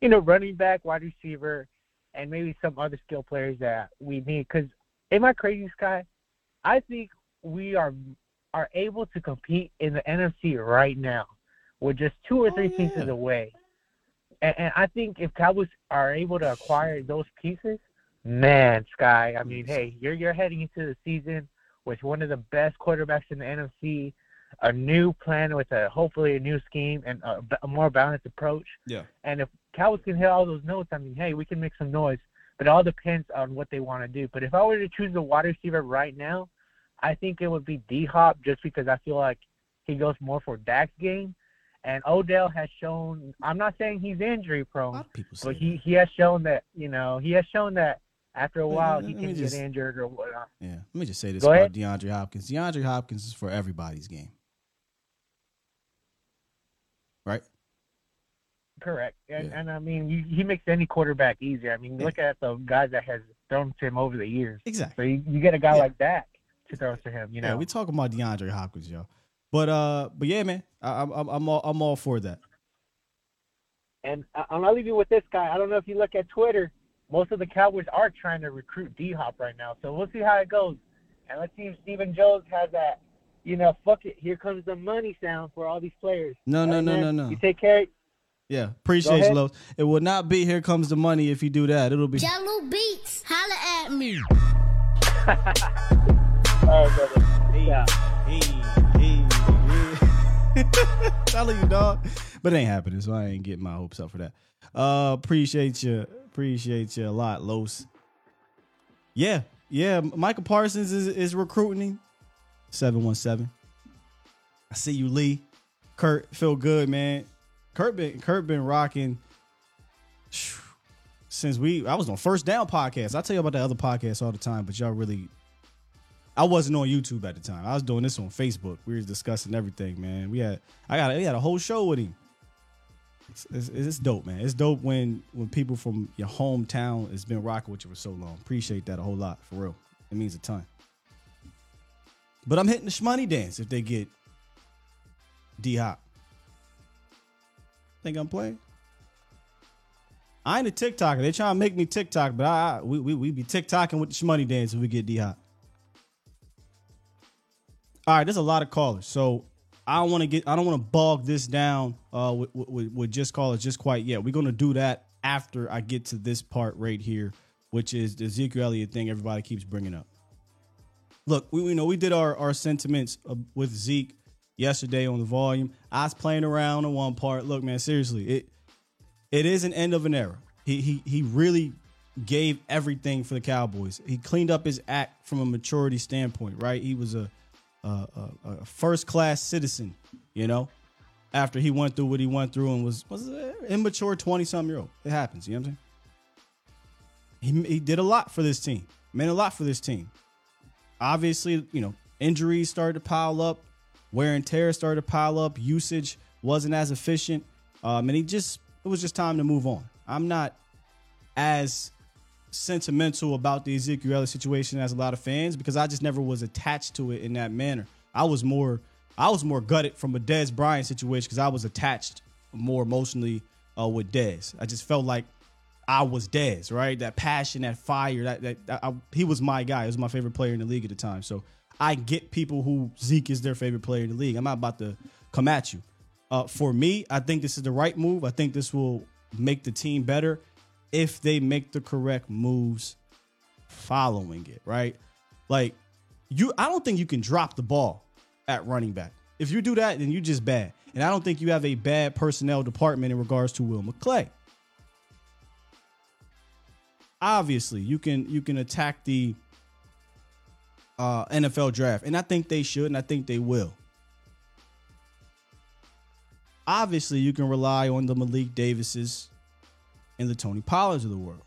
you know, running back, wide receiver, and maybe some other skill players that we need. Because am I crazy, Sky? I think we are are able to compete in the NFC right now. We're just two or Oh, three pieces away. And, and I think if Cowboys are able to acquire those pieces, man, Sky, I mean, hey, you're you're heading into the season with one of the best quarterbacks in the NFC, a new plan with a hopefully a new scheme and a more balanced approach. Yeah. And if Cowboys can hit all those notes, I mean, hey, we can make some noise. But it all depends on what they want to do. But if I were to choose a wide receiver right now, I think it would be D Hop just because I feel like he goes more for Dak's game. And Odell has shown I'm not saying he's injury prone, but he, that. he has shown that, you know, he has shown that after a while let he can just- get injured or whatnot. Yeah. Let me just say this Go about ahead. DeAndre Hopkins. DeAndre Hopkins is for everybody's game. Right? Correct. And Yeah. and I mean you, he makes any quarterback easier. I mean, Yeah. look at the guys that has thrown to him over the years. So Exactly. you, you get a guy Yeah. like that to throw to him, you know. Yeah, we talking about DeAndre Hopkins, yo. But uh, but yeah, man, I, I'm I'm I'm all I'm all for that. And I- I'll leave you with this guy. I don't know if you look at Twitter. Most of the Cowboys are trying to recruit D Hop right now. So we'll see how it goes. And let's see if Stephen Jones has that, you know, fuck it, here comes the money sound for all these players. No, no, Hey, no, man, no, no. You take care. Yeah, appreciate you. Los. It will not be here comes the money if you do that. It'll be Jello Beats, holla at me. All right, brother. Yeah. Hey, hey, hey. Telling you, dog. But it ain't happening, so I ain't getting my hopes up for that. Uh appreciate you. Appreciate you a lot, Los. Yeah, yeah. Micah Parsons is, is recruiting. 717. I see you, Lee. Kurt, feel good, man. Kurt been Kurt been rocking since we I was on first down podcast. I tell you about the other podcast all the time, but y'all really I wasn't on YouTube at the time. I was doing this on Facebook. We were discussing everything, man. We had I got we had a whole show with him. It's, it's, it's dope, man. It's dope when when people from your hometown has been rocking with you for so long. Appreciate that a whole lot, for real. It means a ton. But I'm hitting the shmoney dance if they get D Hop. Think I'm playing? I ain't a TikToker. They trying to make me TikTok, but I, I we, we we be TikToking with the shmoney dance if we get D Hop. All right, there's a lot of callers, so I don't want to get I don't want to bog this down uh with, with, with just callers just quite yet. We're gonna do that after I get to this part right here, which is the Ezekiel Elliott thing everybody keeps bringing up. Look, we, we know we did our our sentiments uh, with Zeke yesterday on the volume. I was playing around on one part. Look, man, seriously, it it is an end of an era. He he he really gave everything for the Cowboys. He cleaned up his act from a maturity standpoint, right? He was a a, a, first class citizen, you know. After he went through what he went through and was was an immature twenty something year old, it happens. You know what I'm saying? He he did a lot for this team. Meant a lot for this team. Obviously, you know, injuries started to pile up, wear and tear started to pile up, usage wasn't as efficient, um, and he just it was just time to move on. I'm not as sentimental about the Ezekiel Elliott situation as a lot of fans because I just never was attached to it in that manner. I was more I was more gutted from a Dez Bryant situation because I was attached more emotionally uh, with Dez. I just felt like I was Dez, right? That passion, that fire, that, that, that I, he was my guy. He was my favorite player in the league at the time. So I get people who Zeke is their favorite player in the league. I'm not about to come at you. Uh, for me, I think this is the right move. I think this will make the team better if they make the correct moves following it, right? Like you I don't think you can drop the ball at running back. If you do that, then you're just bad. And I don't think you have a bad personnel department in regards to Will McClay. Obviously, you can you can attack the uh, NFL draft, and I think they should, and I think they will. Obviously, you can rely on the Malik Davises and the Tony Pollards of the world.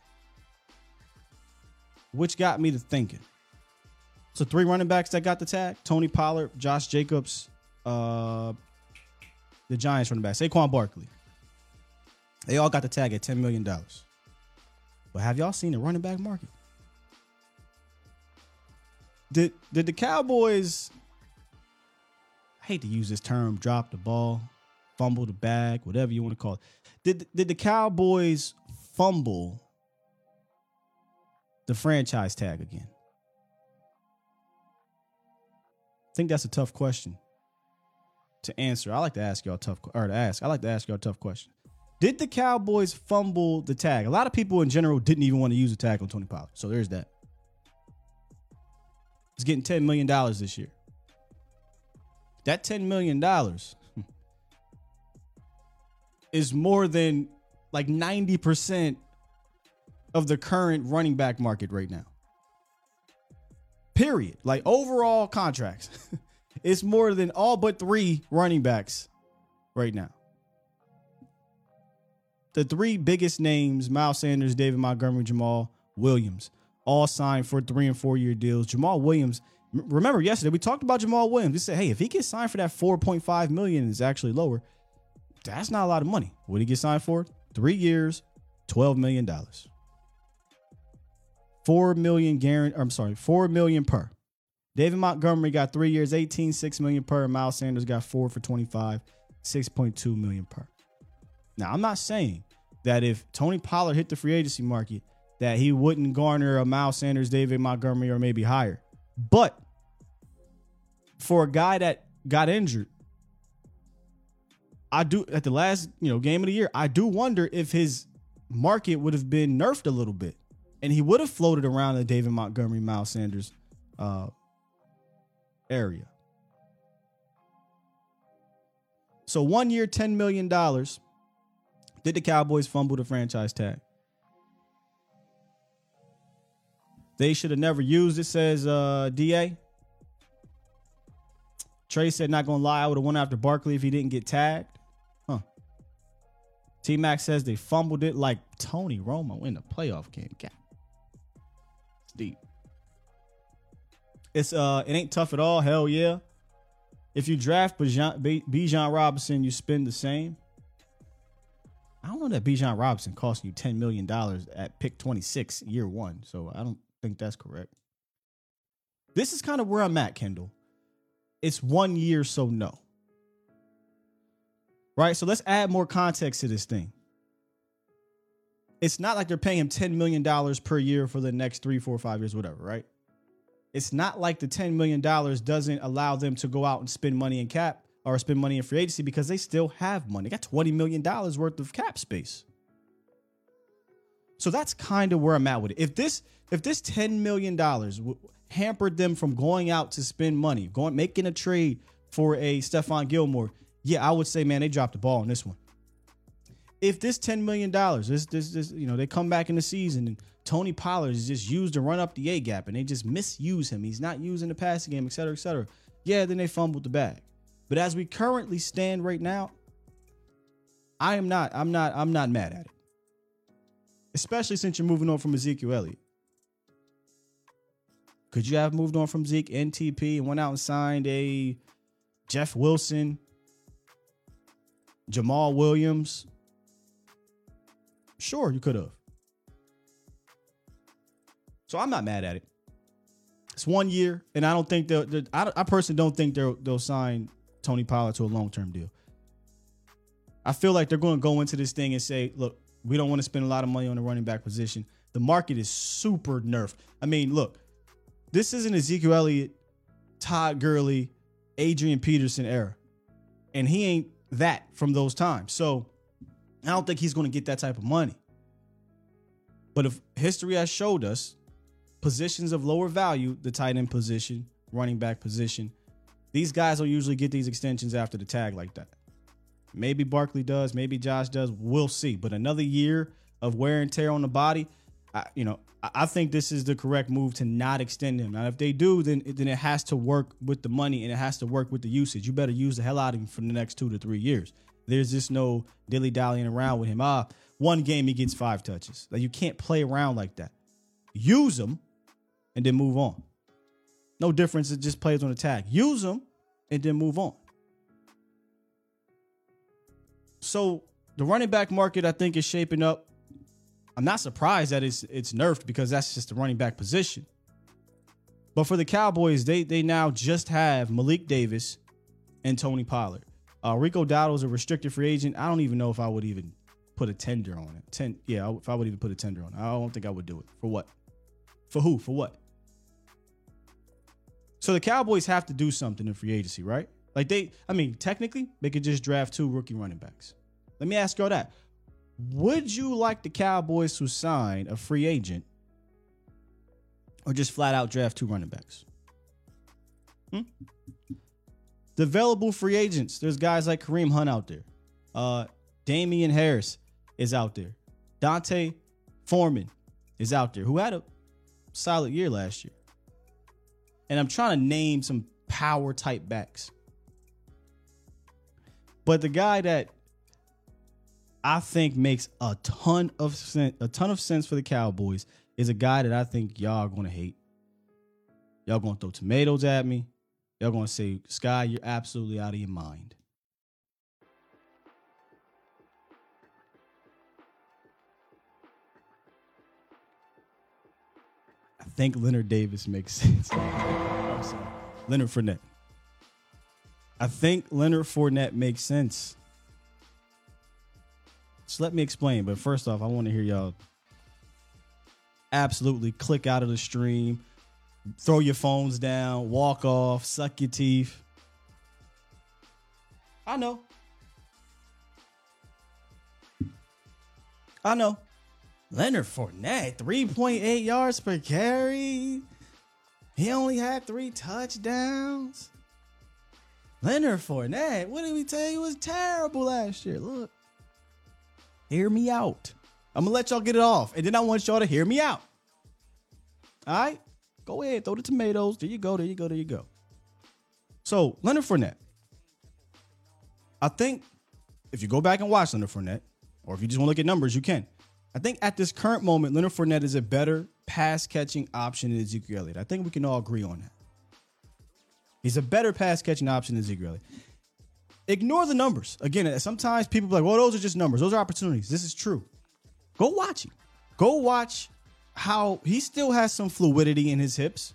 Which got me to thinking. So three running backs that got the tag: Tony Pollard, Josh Jacobs, uh, the Giants running back, Saquon Barkley. They all got the tag at ten million dollars. But have y'all seen the running back market? Did did the Cowboys? I hate to use this term, drop the ball, fumble the bag, whatever you want to call it. Did did the Cowboys fumble the franchise tag again? I think that's a tough question to answer. I like to ask y'all tough or to ask. I like to ask y'all tough question. Did the Cowboys fumble the tag? A lot of people in general didn't even want to use the tag on Tony Pollard. So there's that. He's getting $10 million this year. That $10 million is more than like 90% of the current running back market right now. Period. Like overall contracts. it's more than all but three running backs right now. The three biggest names Miles Sanders, David Montgomery, Jamal Williams all signed for three and four year deals. Jamal Williams, remember yesterday we talked about Jamal Williams. We said, hey, if he gets signed for that 4.5 million is actually lower, that's not a lot of money. What did he get signed for? Three years, $12 million. Four million guarantee. I'm sorry, four million per. David Montgomery got three years, 18, 6 million per. Miles Sanders got four for 25, 6.2 million per. Now, I'm not saying that if Tony Pollard hit the free agency market, that he wouldn't garner a Miles Sanders, David Montgomery, or maybe higher. But for a guy that got injured, I do at the last you know game of the year, I do wonder if his market would have been nerfed a little bit, and he would have floated around the David Montgomery, Miles Sanders uh, area. So one year, ten million dollars. Did the Cowboys fumble the franchise tag? They should have never used it, says uh, DA. Trey said, not gonna lie, I would have went after Barkley if he didn't get tagged. Huh. T Mac says they fumbled it like Tony Romo in the playoff game. God. It's deep. It's uh it ain't tough at all. Hell yeah. If you draft Bijan, Bijan Robinson, you spend the same. I don't know that Bijan Robinson cost you $10 million at pick 26, year one. So I don't think that's correct. This is kind of where I'm at, Kendall. It's one year, so no. Right? So let's add more context to this thing. It's not like they're paying him $10 million per year for the next three, four, five years, whatever, right? It's not like the $10 million doesn't allow them to go out and spend money in cap or spend money in free agency because they still have money. They got $20 million worth of cap space. So that's kind of where I'm at with it. If this if this $10 million w- hampered them from going out to spend money, going making a trade for a Stephon Gilmore, yeah, I would say, man, they dropped the ball on this one. If this $10 million, this this this, you know, they come back in the season and Tony Pollard is just used to run up the A gap and they just misuse him. He's not using the passing game, et cetera, et cetera. Yeah, then they fumbled the bag. But as we currently stand right now, I am not, I'm not, I'm not mad at it. Especially since you're moving on from Ezekiel Elliott. Could you have moved on from Zeke NTP and went out and signed a Jeff Wilson, Jamal Williams? Sure, you could have. So I'm not mad at it. It's one year, and I don't think they'll. I, I personally don't think they'll they'll sign Tony Pollard to a long term deal. I feel like they're going to go into this thing and say, "Look, we don't want to spend a lot of money on the running back position. The market is super nerfed. I mean, look, this isn't Ezekiel Elliott, Todd Gurley, Adrian Peterson era, and he ain't that from those times. So I don't think he's going to get that type of money. But if history has showed us positions of lower value, the tight end position, running back position, these guys don't usually get these extensions after the tag like that. Maybe Barkley does, maybe Josh does. We'll see. But another year of wear and tear on the body, I, you know, I, I think this is the correct move to not extend him. Now, if they do, then then it has to work with the money and it has to work with the usage. You better use the hell out of him for the next two to three years. There's just no dilly dallying around with him. Ah, one game he gets five touches. Like you can't play around like that. Use him and then move on. No difference. It just plays on attack. Use them and then move on. So the running back market, I think, is shaping up. I'm not surprised that it's it's nerfed because that's just the running back position. But for the Cowboys, they they now just have Malik Davis and Tony Pollard. Uh, Rico Dowdle is a restricted free agent. I don't even know if I would even put a tender on it. Ten, yeah, if I would even put a tender on it, I don't think I would do it. For what? For who? For what? So the Cowboys have to do something in free agency, right? Like they, I mean, technically, they could just draft two rookie running backs. Let me ask y'all that. Would you like the Cowboys to sign a free agent or just flat out draft two running backs? Hmm? The available free agents, there's guys like Kareem Hunt out there. Uh, Damien Harris is out there. D'Onta Foreman is out there, who had a solid year last year. And I'm trying to name some power type backs. But the guy that I think makes a ton of sense, a ton of sense for the Cowboys is a guy that I think y'all are gonna hate. Y'all gonna throw tomatoes at me. Y'all gonna say, Sky, you're absolutely out of your mind. Think Leonard Davis makes sense. Leonard Fournette. I think Leonard Fournette makes sense. So let me explain. But first off, I want to hear y'all absolutely click out of the stream, throw your phones down, walk off, suck your teeth. I know. I know. Leonard Fournette, 3.8 yards per carry. He only had three touchdowns. Leonard Fournette, what did we tell you was terrible last year? Look, hear me out. I'm gonna let y'all get it off, and then I want y'all to hear me out. All right, go ahead, throw the tomatoes. There you go. There you go. There you go. So Leonard Fournette, I think if you go back and watch Leonard Fournette, or if you just want to look at numbers, you can. I think at this current moment, Leonard Fournette is a better pass catching option than Ezekiel Elliott. I think we can all agree on that. He's a better pass catching option than Ezekiel Elliott. Ignore the numbers. Again, sometimes people be like, well, those are just numbers. Those are opportunities. This is true. Go watch him. Go watch how he still has some fluidity in his hips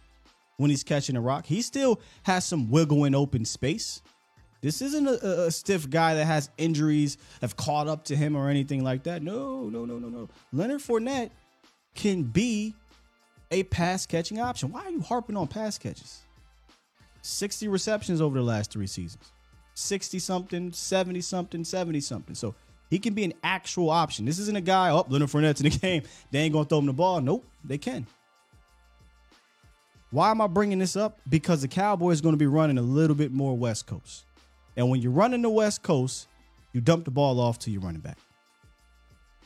when he's catching a rock. He still has some wiggle in open space. This isn't a, a stiff guy that has injuries have caught up to him or anything like that. No, no, no, no, no. Leonard Fournette can be a pass catching option. Why are you harping on pass catches? 60 receptions over the last three seasons. 60 something, 70 something, 70 something. So he can be an actual option. This isn't a guy, oh, Leonard Fournette's in the game. They ain't going to throw him the ball. Nope, they can. Why am I bringing this up? Because the Cowboys are going to be running a little bit more West Coast. And when you're running the West Coast, you dump the ball off to your running back.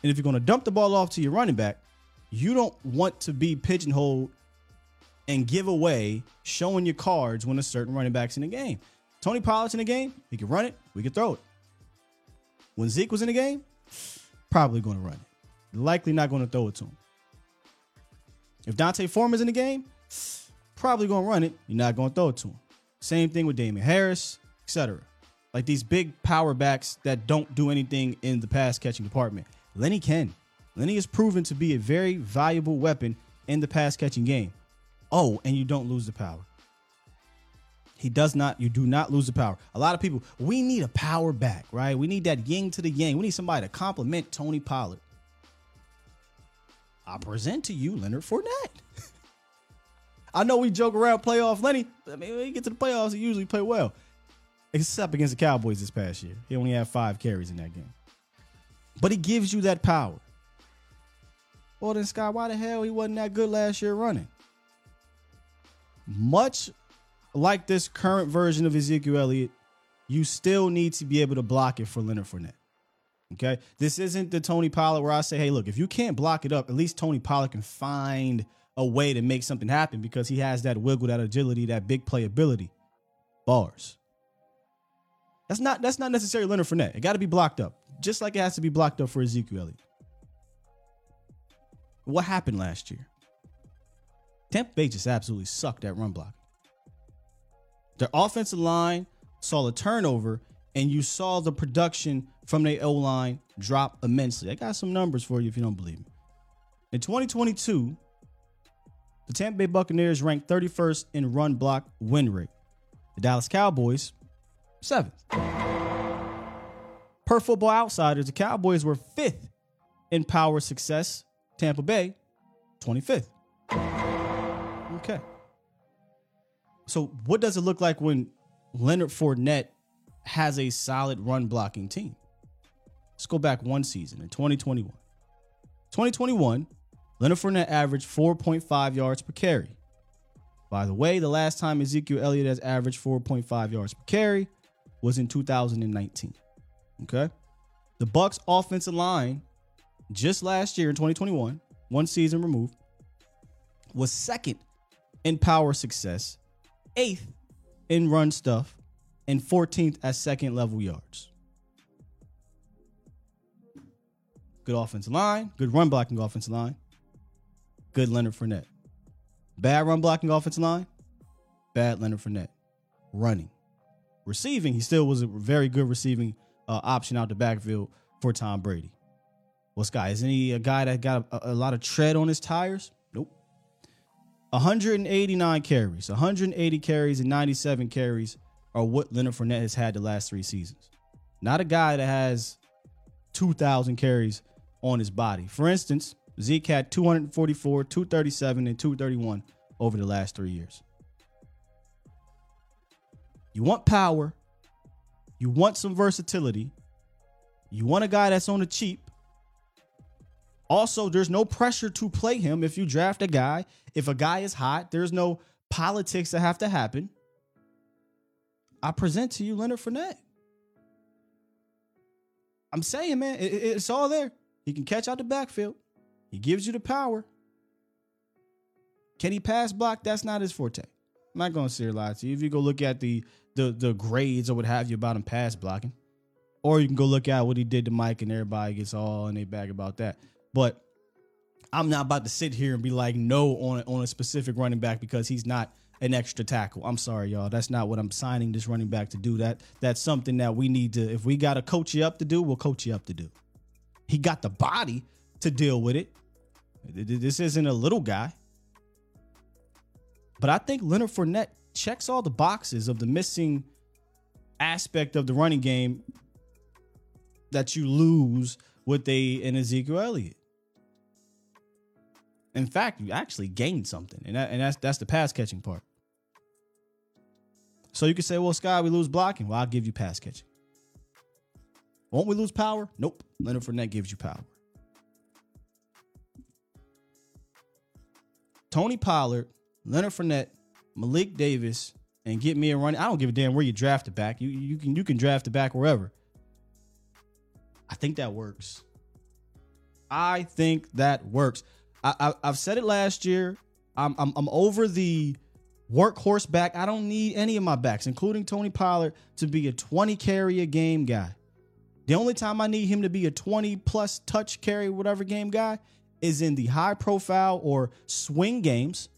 And if you're going to dump the ball off to your running back, you don't want to be pigeonholed and give away showing your cards when a certain running back's in the game. Tony Pollard's in the game, he can run it, we can throw it. When Zeke was in the game, probably going to run it. Likely not going to throw it to him. If D'Onta Foreman's in the game, probably going to run it. You're not going to throw it to him. Same thing with Damien Harris, etc. Like these big power backs that don't do anything in the pass catching department. Lenny can. Lenny is proven to be a very valuable weapon in the pass catching game. Oh, and you don't lose the power. He does not, you do not lose the power. A lot of people, we need a power back, right? We need that yin to the yang. We need somebody to compliment Tony Pollard. I present to you Leonard Fournette. I know we joke around playoff Lenny. I mean, when you get to the playoffs, he usually play well. Except against the Cowboys this past year. He only had five carries in that game. But he gives you that power. Well, then, Scott, why the hell he wasn't that good last year running? Much like this current version of Ezekiel Elliott, you still need to be able to block it for Leonard Fournette. Okay. This isn't the Tony Pollard where I say, hey, look, if you can't block it up, at least Tony Pollard can find a way to make something happen because he has that wiggle, that agility, that big playability. Bars. That's not that's not necessarily Leonard Fournette. It got to be blocked up, just like it has to be blocked up for Ezekiel Elliott. What happened last year? Tampa Bay just absolutely sucked at run block. Their offensive line saw a turnover, and you saw the production from their O line drop immensely. I got some numbers for you if you don't believe me. In 2022, the Tampa Bay Buccaneers ranked 31st in run block win rate. The Dallas Cowboys, seventh. Per Football Outsiders, the Cowboys were fifth in power success. Tampa Bay, 25th. Okay. So, what does it look like when Leonard Fournette has a solid run blocking team? Let's go back one season in 2021. 2021, Leonard Fournette averaged 4.5 yards per carry. By the way, the last time Ezekiel Elliott has averaged 4.5 yards per carry was in 2019. Okay? The Bucs offensive line just last year in 2021, one season removed, was second in power success, eighth in run stuff, and 14th at second level yards. Good offensive line, good run blocking offensive line, good Leonard Fournette. Bad run blocking offensive line, bad Leonard Fournette. Running. Receiving, he still was a very good receiving uh, option out the backfield for Tom Brady. Well, Scott, isn't he a guy that got a, a lot of tread on his tires? Nope. 189 carries, 180 carries, and 97 carries are what Leonard Fournette has had the last three seasons. Not a guy that has 2,000 carries on his body. For instance, Zeke had 244, 237, and 231 over the last three years. You want power. You want some versatility. You want a guy that's on the cheap. Also, there's no pressure to play him if you draft a guy. If a guy is hot, there's no politics that have to happen. I present to you Leonard Fournette. I'm saying, man, it, it, it's all there. He can catch out the backfield. He gives you the power. Can he pass block? That's not his forte. I'm not gonna sit here lie to you. If you go look at the the the grades or what have you about him pass blocking, Or you can go look at what he did to Mike, and everybody gets all in their bag about that. But I'm not about to sit here and be like no on a, on a specific running back because he's not an extra tackle. I'm sorry, y'all. That's not what I'm signing this running back to do. That that's something that we need to. If we got to coach you up to do, we'll coach you up to do. He got the body to deal with it. This isn't a little guy. But I think Leonard Fournette checks all the boxes of the missing aspect of the running game that you lose with a an Ezekiel Elliott. In fact, you actually gained something, and that, and that's that's the pass catching part. So you can say, well, Sky, we lose blocking. Well, I'll give you pass catching. Won't we lose power? Nope. Leonard Fournette gives you power. Tony Pollard, Leonard Fournette, Malik Davis, and get me a running. I don't give a damn where you draft it back. You you can you can draft it back wherever. I think that works. I think that works. I, I have said it last year. I'm, I'm I'm over the workhorse back. I don't need any of my backs, including Tony Pollard, to be a 20 carry a game guy. The only time I need him to be a 20 plus touch carry whatever game guy is in the high profile or swing games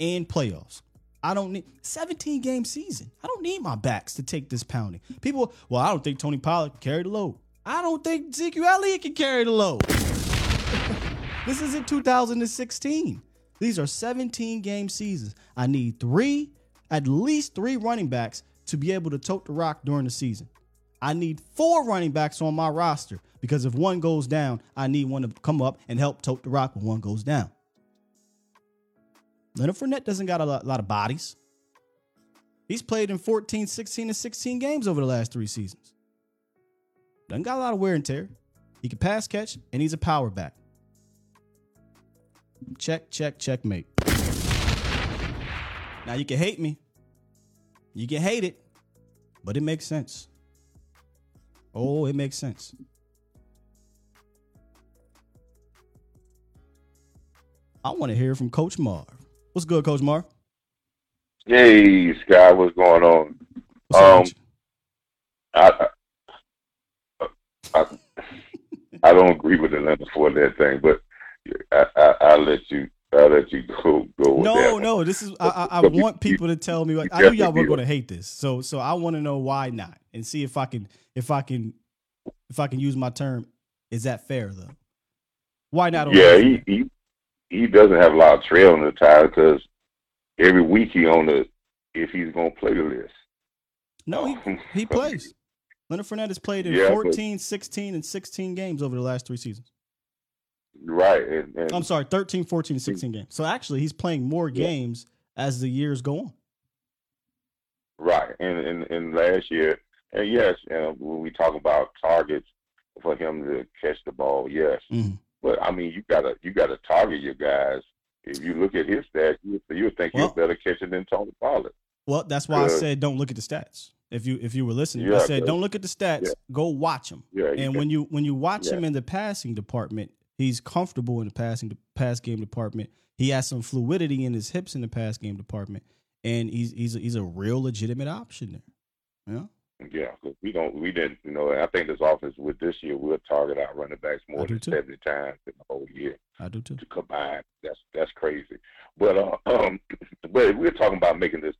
and playoffs. I don't need 17 game season. I don't need my backs to take this pounding. People, well, I don't think Tony Pollard can carry the load. I don't think Ezekiel Elliott can carry the load. this is in 2016. These are 17 game seasons. I need three, at least three running backs to be able to tote the rock during the season. I need four running backs on my roster because if one goes down, I need one to come up and help tote the rock when one goes down. Leonard Fournette doesn't got a lot, lot, of bodies. He's played in 14, 16, and 16 games over the last three seasons. Doesn't got a lot of wear and tear. He can pass catch, and he's a power back. Check, check, checkmate. Now you can hate me. You can hate it, but it makes sense. Oh, it makes sense. I want to hear from Coach Marv. What's good, Coach Marv? Hey, Sky, what's going on? What's um, I, I, I, I don't agree with the Leonard Fournette thing, but I, I, I'll let you. I'll let you go. Go. No, that no. This is. I, I, I But you- want people to tell me. Like, I knew y'all were going to hate this, so so I want to know why not, and see if I can if I can if I can use my term. Is that fair though? Why not? Yeah, he, he he doesn't have a lot of trail in the tire because every week he on the if he's gonna play the list. no, he, he plays. Leonard Fournette has played in Yeah, but- 14, 16, and 16 games over the last three seasons. Right, and, and I'm sorry, 13, 14, and 16 games. So actually, he's playing more Yeah. games as the years go on. Right, and and, and last year, and yes, uh, when we talk about targets for him to catch the ball, yes, Mhm. But I mean you gotta you gotta target your guys. If you look at his stats, you you think Well- he's better catcher than Tony Pollard. Well, that's why I said don't look at the stats. If you if you were listening, I said don't look at the stats. yeah. Go watch him. Yeah, And when you when you watch Yeah. him in the passing department, he's comfortable in the passing pass game department. He has some fluidity in his hips in the pass game department, and he's he's a, he's a real legitimate option there. Yeah. Yeah, 'cause we don't, we didn't, you know. I think this offense with this year, we'll target our running backs more than too. seventy times in the whole year I do too. to combine. That's that's crazy. But uh, um, but we're talking about making this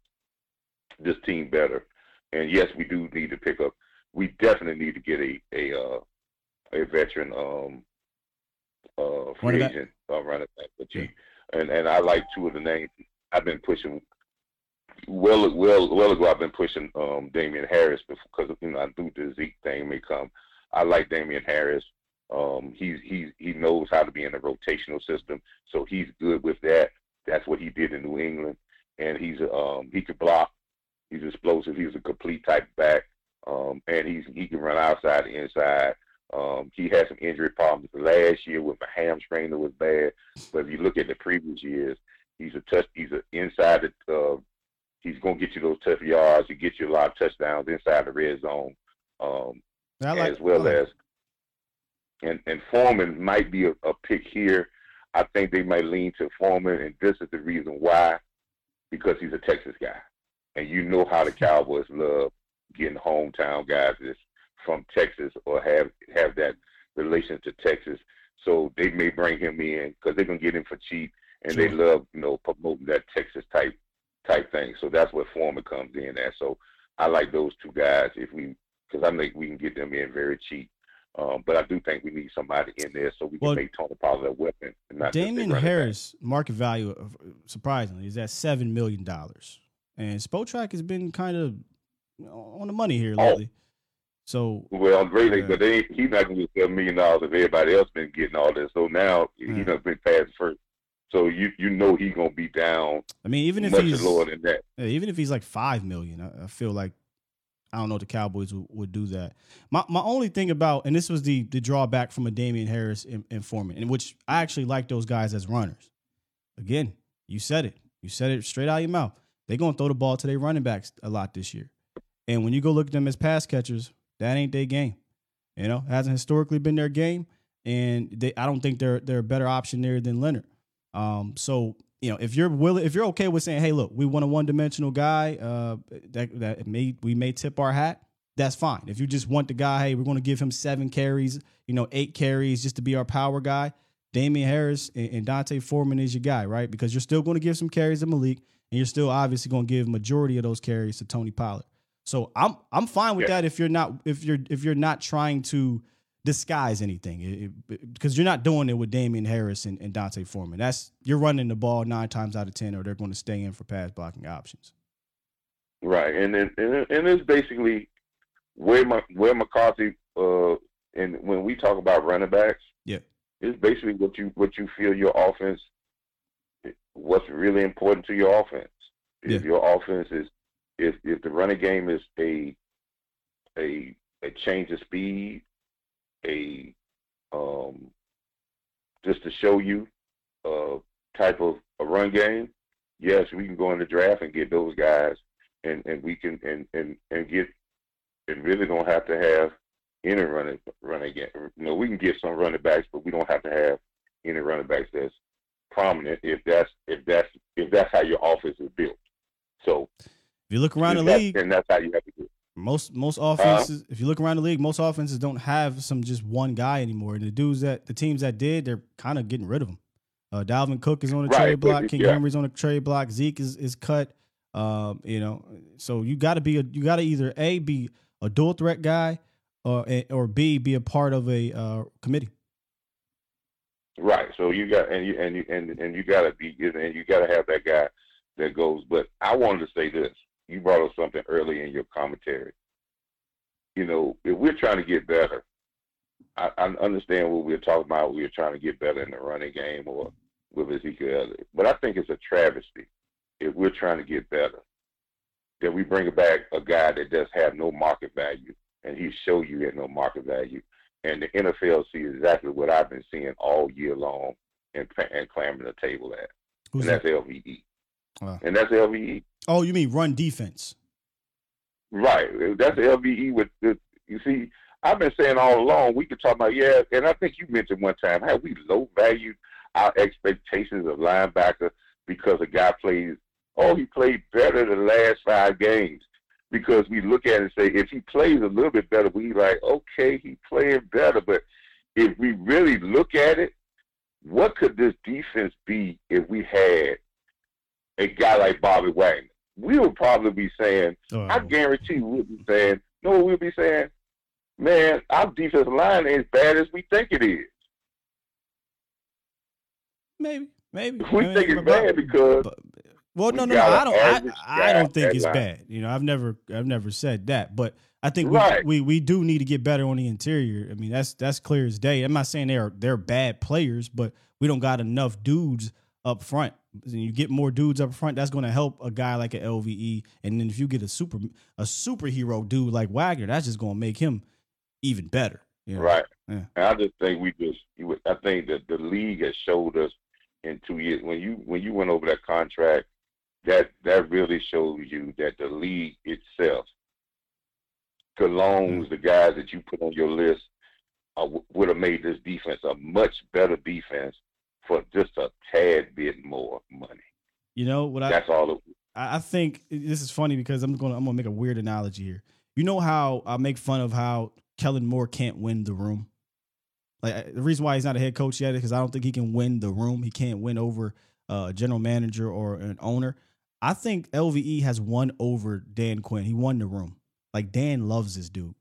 this team better, and yes, we do need to pick up. We definitely need to get a a uh, a veteran um uh free Running back. agent uh, running back. But you, and and I like two of the names. I've been pushing well well well ago I've been pushing um Damien Harris because you know I knew the Zeke thing may come. I like Damien Harris. Um he's he's he knows how to be in a rotational system, so he's good with that. That's what he did in New England. And he's um he could block, he's explosive, he's a complete type back. Um and he's he can run outside inside. Um he had some injury problems last year with a hamstring that was bad. But if you look at the previous years, he's a touch he's an inside uh he's gonna get you those tough yards. He gets you a lot of touchdowns inside the red zone, um, like, as well as and and Foreman might be a, a pick here. I think they might lean to Foreman, and this is the reason why, because he's a Texas guy, and you know how the Cowboys love getting hometown guys that's from Texas or have have that relation to Texas. So they may bring him in because they're gonna get him for cheap, and they love you know promoting that Texas type type thing. So that's where Foreman comes in at. So I like those two guys if we because I think we can get them in very cheap. Um, but I do think we need somebody in there so we can Well, make Tony Pollard a weapon. And not just Damien running back. Harris market value, surprisingly, is at seven million dollars, and Spotrac has been kind of on the money here Oh. lately. So Well, greatly, Yeah. but they he's not gonna get seven million dollars if everybody else been getting all this. So now Yeah. he's been past first. So you you know he's gonna be down I mean, even if he's lower than that. Yeah, even if he's like five million, I, I feel like I don't know if the Cowboys would, would do that. My my only thing about and this was the the drawback from a Damien Harris in, in Foreman, in which I actually like those guys as runners. Again, you said it. You said it straight out of your mouth. They're gonna throw the ball to their running backs a lot this year. And when you go look at them as pass catchers, that ain't their game. You know, hasn't historically been their game. And they I don't think they're they're a better option there than Leonard. Um, so you know, if you're willing, if you're okay with saying, "Hey, look, we want a one-dimensional guy uh, that that may we may tip our hat," that's fine. If you just want the guy, hey, we're going to give him seven carries, you know, eight carries just to be our power guy. Damien Harris and, and D'Onta Foreman is your guy, right? Because you're still going to give some carries to Malik, and you're still obviously going to give majority of those carries to Tony Pollard. So I'm I'm fine with Yeah. that if you're not if you're if you're not trying to disguise anything because you're not doing it with Damien Harris and, and D'Onta Foreman. That's you're running the ball nine times out of ten, or they're going to stay in for pass blocking options. Right, and then and, and it's basically where my where McCarthy uh and when we talk about running backs, Yeah. it's basically what you what you feel your offense what's really important to your offense. If Yeah. your offense is if if the running game is a a a change of speed, a um just to show you uh type of a run game, yes, we can go in the draft and get those guys and and we can and and and get and really don't have to have any running running game. You know, we can get some running backs, but we don't have to have any running backs that's prominent if that's if that's if that's how your offense is built. So If you look around the league, and that's how you have to do it. Most most offenses, if you look around the league, most offenses don't have some just one guy anymore. And the dudes that the teams that did, they're kind of getting rid of them. Uh, Dalvin Cook is on the Right, trade block. King yeah. Henry's on the trade block. Zeke is is cut. Um, you know, so you got to be a you got to either a be a dual threat guy, or or b be a part of a uh, committee. Right. So you got and you and you and, and you gotta be and you gotta have that guy that goes. But I wanted to say this. You brought up something early in your commentary. You know, if we're trying to get better, I, I understand what we're talking about. We're trying to get better in the running game or with Ezekiel Elliott. But I think it's a travesty if we're trying to get better that we bring back a guy that does have no market value and he show you at no market value and the NFL see exactly what I've been seeing all year long and and clambering the table at, Who's and that's that? LVE, Wow. and that's LVE, Oh, you mean run defense? right? That's the LVE with the, you see. I've been saying all along we could talk about yeah, and I think you mentioned one time how we low valued our expectations of linebacker because a guy plays. Oh, he played better the last five games because we look at it and say if he plays a little bit better, we like okay, he playing better. But if we really look at it, what could this defense be if we had a guy like Bobby Wagner? We would probably be saying, Oh, I guarantee we'd be saying, no, we'll be saying, man, our defensive line ain't as bad as we think it is. maybe, maybe. We I mean, think it's bad because but- well, we no, no, no. I don't. I, I don't think it's line. bad. You know, I've never, I've never said that. But I think we, Right. we we do need to get better on the interior. I mean, that's that's clear as day. I'm not saying they're they're bad players, but we don't got enough dudes up front. And you get more dudes up front, that's going to help a guy like an LVE. And then if you get a super a superhero dude like Wagner, that's just going to make him even better. Right. Yeah. And I just think we just, I think that the league has showed us in two years when you when you went over that contract, that that really shows you that the league itself, Cologne's, the guys that you put on your list, uh, w- would have made this defense a much better defense for just a tad bit more money. You know what I? That's all. It, I think this is funny because I'm going to I'm going to make a weird analogy here. You know how I make fun of how Kellen Moore can't win the room. Like the reason why he's not a head coach yet is because I don't think he can win the room. He can't win over uh, a general manager or an owner. I think LVE has won over Dan Quinn. He won the room. Like Dan loves this dude,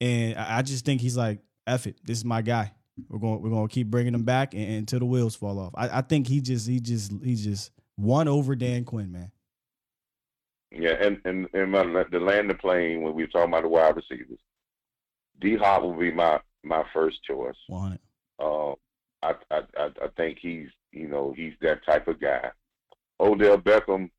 and I I just think he's like, "Eff it, this is my guy. We're going, we're going to keep bringing him back and, until the wheels fall off." I, I think he just, he just, he just won over Dan Quinn, man. Yeah, and and and my, the landing plane when we were talking about the wide receivers, D Hop will be my my first choice. One. Uh, I, I I I think he's you know he's that type of guy. Odell Beckham,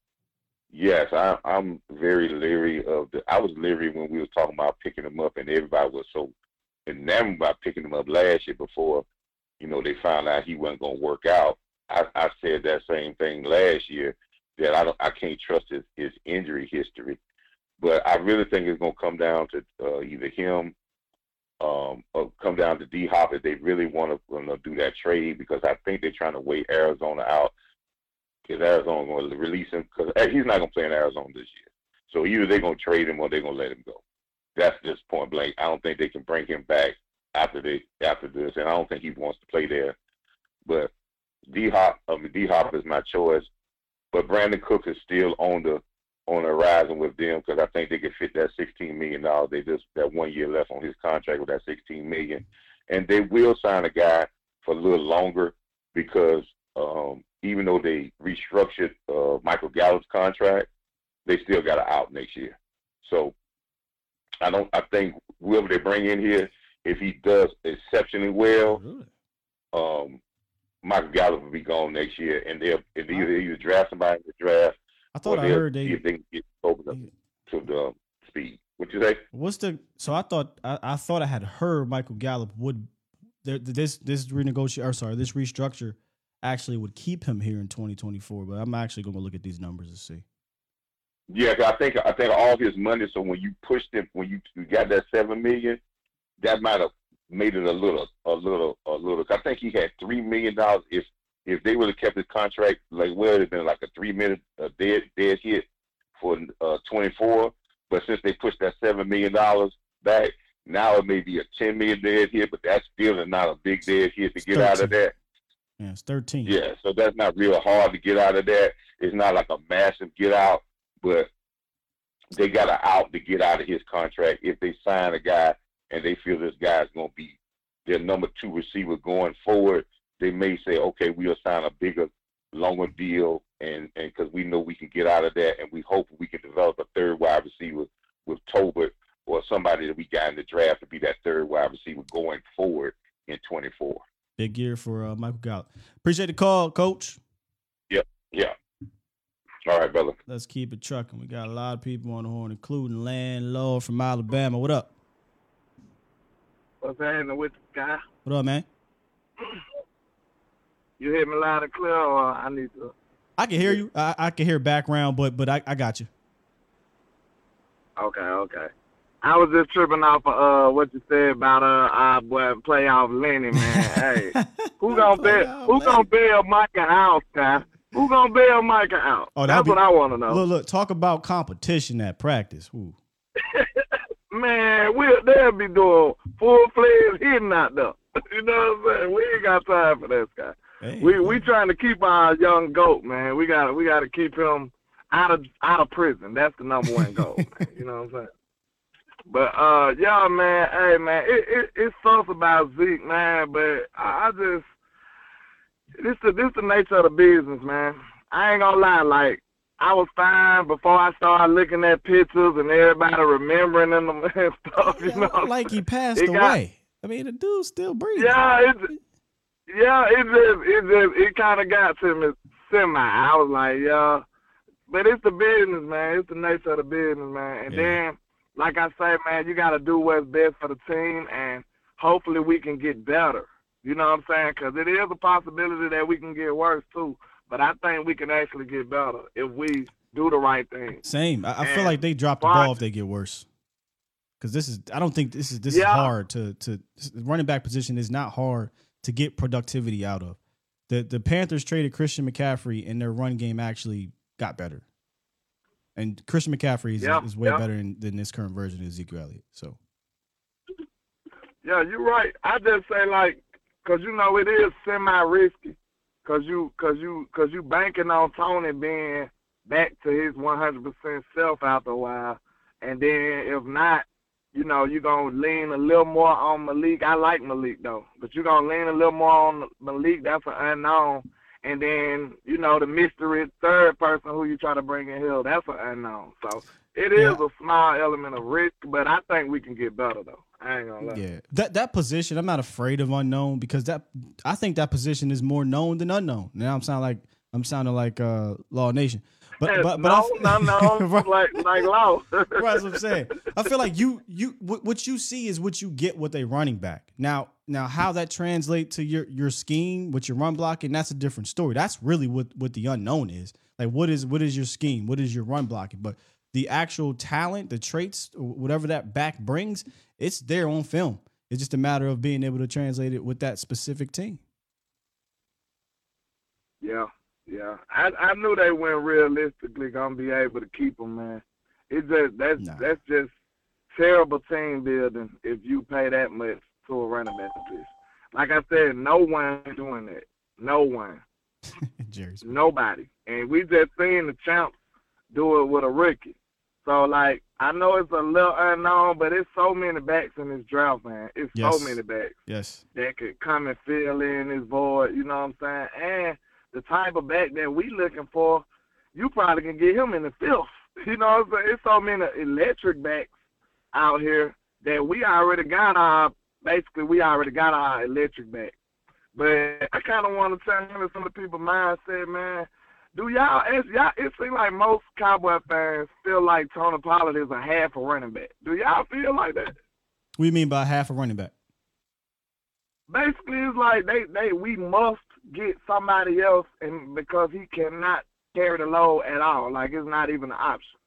yes, I, I'm very leery of the. I was leery when we were talking about picking him up, and everybody was so enamored about picking him up last year before you know they found out he wasn't going to work out. I, I said that same thing last year that I don't I can't trust his his injury history, but I really think it's going to come down to uh, either him um, or come down to D Hop if they really want to do that trade because I think they're trying to wait Arizona out because Arizona going to release him because he's not going to play in Arizona this year. So either they're going to trade him or they're going to let him go. That's just point blank. I don't think they can bring him back after they after this, and I don't think he wants to play there. But D Hop, I mean D Hop is my choice, but Brandin Cook is still on the on the horizon with them because I think they can fit that sixteen million dollars. They just that one year left on his contract with that sixteen million, and they will sign a guy for a little longer because um, even though they restructured uh, Michael Gallup's contract, they still got an out next year. So I don't. I think whoever they bring in here, if he does exceptionally well, um, Michael Gallup will be gone next year, and they'll if either, either draft somebody in the draft. I thought I heard they. if they can get open up to the speed. What you say? What's the? So I thought I, I thought I had heard Michael Gallup would there, this this renegotiate or sorry this restructure actually would keep him here in 2024. But I'm actually going to look at these numbers and see. Yeah, I think I think all his money. So when you pushed it, when you, you got that seven million, that might have made it a little, a little, a little. I think he had three million dollars. If if they would have kept his contract, like well, it'd been like a three minute uh, dead dead hit for uh, twenty four. But since they pushed that seven million dollars back, now it may be a ten million dead hit. But that's still not a big dead hit to get out of that. Yeah, it's 13. Yeah, so that's not real hard to get out of that. It's not like a massive get out, but they got an out to get out of his contract if they sign a guy and they feel this guy's going to be their number two receiver going forward. They may say, okay, we'll sign a bigger, longer deal, and and because we know we can get out of that, and we hope we can develop a third wide receiver with Tolbert or somebody that we got in the draft to be that third wide receiver going forward in 24. Big year for uh, Michael Gallup. Appreciate the call, Coach. Yep. Yeah. All right, brother. Let's keep it trucking. We got a lot of people on the horn, including Landlord from Alabama. What up? What's happening with the guy? What up, man? You hear me loud and clear, or I need to? I can hear you. I, I can hear background, but but I, I got you. Okay, okay. I was just tripping off of uh what you said about uh our boy playoff Lenny, man. hey, who gonna bail? Who gonna bail Micah out, guy? Who gonna bail Micah out? Oh, That's be- what I want to know. Look, look, talk about competition at practice. Ooh. Man, we'll they'll be doing full fledged hitting out there. you know what I'm saying? We ain't got time for this guy. we we trying to keep our young goat, man. We got to we got to keep him out of out of prison. That's the number one goal. man. You know what I'm saying? But uh, yeah, man. Hey, man, it, it it sucks about Zeke, man. But I, I just this the this the nature of the business, man. I ain't gonna lie, like I was fine before I started looking at pictures and everybody remembering them and stuff. You know, like he passed It got- away. I mean, the dude's still breathing. yeah, it, yeah, it just, it just, it kind of got to me semi. I was like, yeah, but it's the business, man. It's the nature of the business, man. And then, like I say, man, you got to do what's best for the team, and hopefully we can get better. You know what I'm saying? Because it is a possibility that we can get worse too. But I think we can actually get better if we do the right thing. Same. I, I feel like they drop the ball if they get worse. Because this is, I don't think this is this is hard to to running back position is not hard to get productivity out of. The the Panthers traded Christian McCaffrey and their run game actually got better. And Christian McCaffrey is, Yeah, is way yeah. better than, than this current version of Ezekiel Elliott. So Yeah, you're right. I just say like, cause you know it is semi risky, cause you, cause you, cause you banking on Tony being back to his 100% self after a while, and then if not, you know, you're gonna lean a little more on Malik. I like Malik though, but you're gonna lean a little more on Malik. That's an unknown. And then, you know, the mystery third person who you try to bring in Hill, that's an unknown. So it is Yeah. a small element of risk, but I think we can get better though. I ain't gonna lie. Yeah, that that position, I'm not afraid of unknown because that I think that position is more known than unknown. Now I'm sounding like I'm sounding like uh, Law Nation, but but but no, I, no, no, like like law. Right, that's what I'm saying. I feel like you you what, what you see is what you get with a running back. Now now how that translates to your your scheme with your run blocking, that's a different story. That's really what what the unknown is. Like what is what is your scheme? What is your run blocking? But the actual talent, the traits, whatever that back brings, it's there on film. It's just a matter of being able to translate it with that specific team. Yeah, yeah. I I knew they weren't realistically gonna be able to keep them, man. It just that's that's just terrible team building if you pay that much to a running back position. Like I said, no one is doing that. No one. Jerry's Nobody. And we just seen the champs do it with a rookie. So like I know it's a little unknown, but it's so many backs in this draft, man. It's Yes. so many backs Yes. that could come and fill in this void, you know what I'm saying? And the type of back that we looking for, you probably can get him in the fifth. You know what I'm saying? It's so many electric backs out here that we already got our basically we already got our electric back. But I kinda wanna turn into some of the people's mindset, man. Do y'all it's y'all it seems like most cowboy fans feel like Tony Pollard is a half a running back. Do y'all feel like that? What do you mean by half a running back? basically it's like they they we must get somebody else and because he cannot carry the load at all like it's not even an option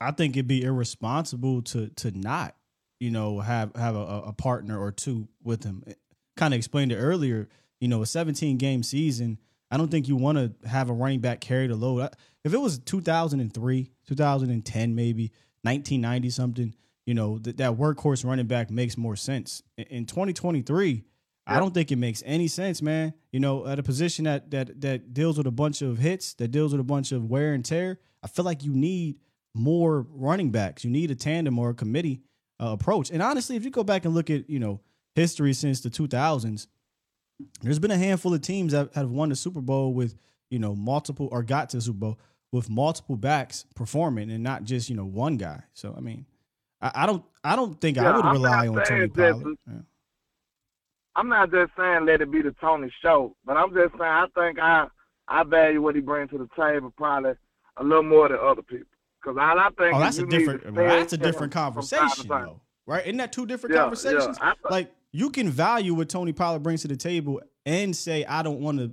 I think it'd be irresponsible to to not, you know, have have a, a partner or two with him. Kind of explained it earlier. You know, a 17 game season. I don't think you want to have a running back carry the load. If it was 2003, 2010, maybe 1990 something, you know, that that workhorse running back makes more sense. In, in 2023, I don't think it makes any sense, man. You know, at a position that that that deals with a bunch of hits, that deals with a bunch of wear and tear, I feel like you need more running backs. You need a tandem or a committee uh, approach. And honestly, if you go back and look at you know history since the 2000s, there's been a handful of teams that have won the Super Bowl with you know multiple or got to the Super Bowl with multiple backs performing and not just you know one guy. So I mean, I, I don't I don't think I would I'm rely on Tony Pollard. Yeah. i'm not just saying let it be the tony show but i'm just saying i think i i value what he brings to the table probably a little more than other people because all i think Oh, that's a different. that's a different him from time to conversation, though, right? Isn't that two different Yeah, conversations? yeah. I like you can value what Tony Pollard brings to the table and say, I don't want to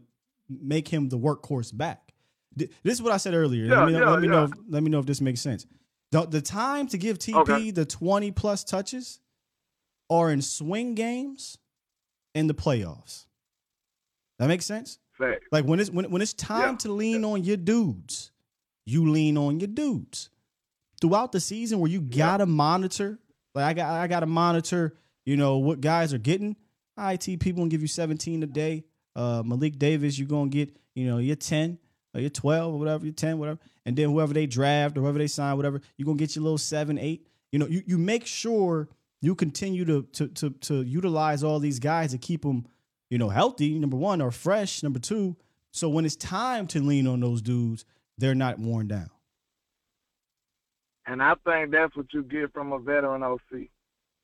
make him the workhorse back. This is what I said earlier. Yeah, let me, know, yeah, let me know. If, let me know if this makes sense. The, the time to give TP Okay. the twenty plus touches are in swing games in the playoffs. That makes sense. Fact. Like when it's when, when it's time to lean on your dudes, you lean on your dudes. Throughout the season where you gotta monitor, like I got I gotta monitor, you know, what guys are getting. IT people gonna give you 17 a day. Uh Malik Davis, you're gonna get, you know, you're 10 or you're 12 or whatever, you're 10, whatever. And then whoever they draft or whoever they sign, whatever, you're gonna get your little seven, eight. You know, you, you make sure you continue to to to to utilize all these guys to keep them you know, healthy, number one, or fresh, number two. So when it's time to lean on those dudes, they're not worn down. And I think that's what you get from a veteran OC.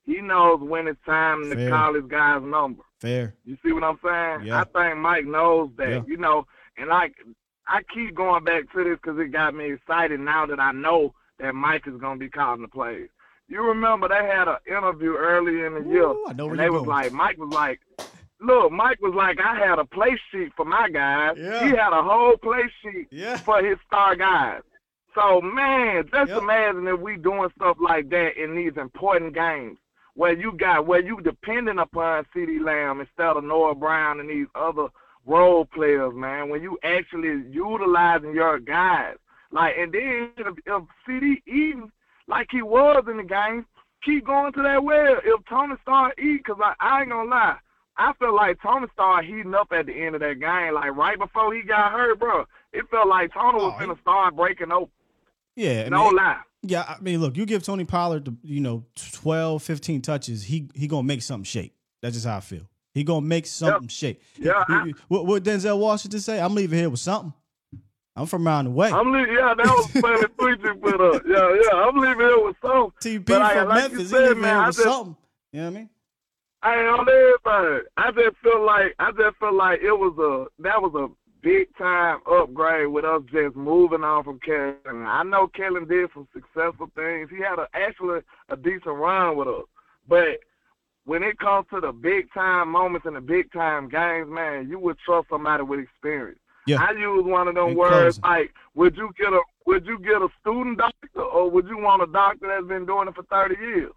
He knows when it's time to call his guy's number. Fair. You see what I'm saying? Yeah. I think Mike knows that. Yeah. You know, and like I keep going back to this because it got me excited now that I know that Mike is gonna be calling the plays. You remember they had an interview early in the year, I know where and they was going. like, Mike was like, "Look, Mike was like, I had a play sheet for my guys. Yeah. He had a whole play sheet Yeah. for his star guys. So man, just imagine if we doing stuff like that in these important games where you got where you depending upon CeeDee Lamb instead of Noah Brown and these other role players, man. When you actually utilizing your guys, like, and then if, if CeeDee even like he was in the game, keep going to that well. If Tony start eat, cause I, I ain't gonna lie, I feel like Tony started heating up at the end of that game. Like right before he got hurt, bro. It felt like Tony was Oh, gonna start breaking open. Yeah, I No mean, lie. Yeah, I mean, look, you give Tony Pollard, the, you know, 12, 15 touches, he he gonna make something shake. That's just how I feel. He gonna make something shake. Yeah, You- I- what, what Denzel Washington say? I'm leaving here with something. I'm from around the way. I'm leaving. Yeah, that was funny you put up. Yeah, yeah. I'm leaving here with something. TP But I- from like you Memphis, said, he leaving man, here I with just- something. You know what I mean? I ain't on everything. I just feel like I just feel like it was a that was a big time upgrade with us just moving on from Kellen. I know Kellen did some successful things. He had a, actually a decent run with us, but when it comes to the big time moments and the big time games, man, you would trust somebody with experience. Yeah. I use one of them And words closing. like, would you get a would you get a student doctor or would you want a doctor that's been doing it for thirty years?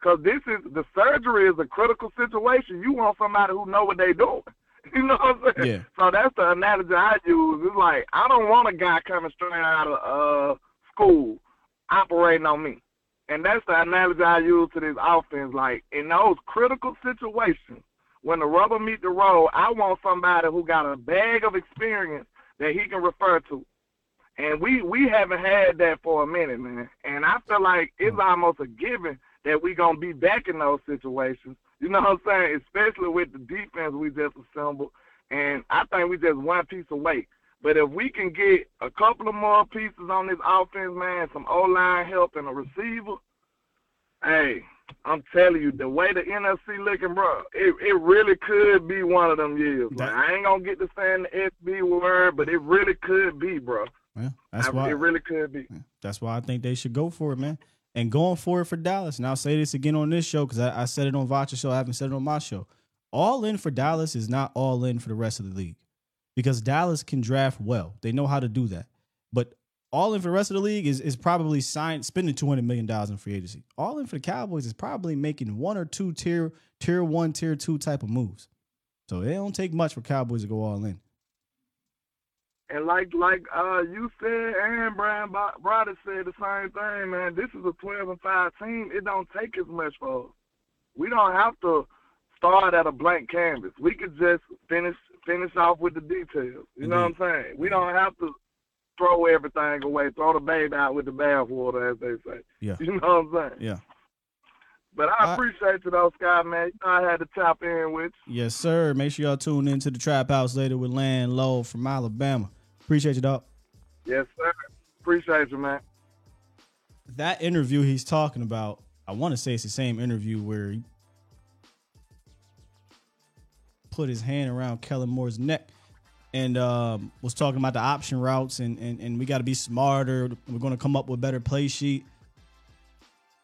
Because this is the surgery is a critical situation. You want somebody who know what they doing. You know what I'm saying? Yeah. So that's the analogy I use. It's like I don't want a guy coming straight out of uh school operating on me. And that's the analogy I use to this offense. Like in those critical situations, when the rubber meet the road, I want somebody who got a bag of experience that he can refer to. And we we haven't had that for a minute, man. And I feel like it's almost a given that we're gonna be back in those situations. You know what I'm saying? Especially with the defense we just assembled. And I think we just one piece away. But if we can get a couple of more pieces on this offense, man, some O line help and a receiver, hey, I'm telling you, the way the NFC looking, bro, it it really could be one of them years. Like, I ain't gonna get to saying the SB word, but it really could be, bro. Well, that's I- why it really could be. That's why I think they should go for it, man. And going for it for Dallas. And I'll say this again on this show because I, I said it on Vacha show. I haven't said it on my show. All in for Dallas is not all in for the rest of the league because Dallas can draft well. They know how to do that. But all in for the rest of the league is, is probably sign, spending $200 million in free agency. All in for the Cowboys is probably making one or two tier, tier one, tier two type of moves. So it don't take much for Cowboys to go all in. And like like uh you said, and Brian Brody said the same thing, man. This is a twelve and five team. It don't take as much for us. We don't have to start at a blank canvas. We could just finish finish off with the details. You know what I'm saying? We don't have to throw everything away, throw the baby out with the bathwater, as they say. Yeah. You know what I'm saying? Yeah. But I appreciate you though, Scott, man. You know I had to tap in with you. Yes, sir. Make sure y'all tune into the Trap House later with Land Low from Alabama. Appreciate you, dog. Yes, sir. Appreciate you, man. That interview he's talking about, I want to say it's the same interview where he put his hand around Kellen Moore's neck and um, was talking about the option routes and and, and we got to be smarter. We're going to come up with better play sheet.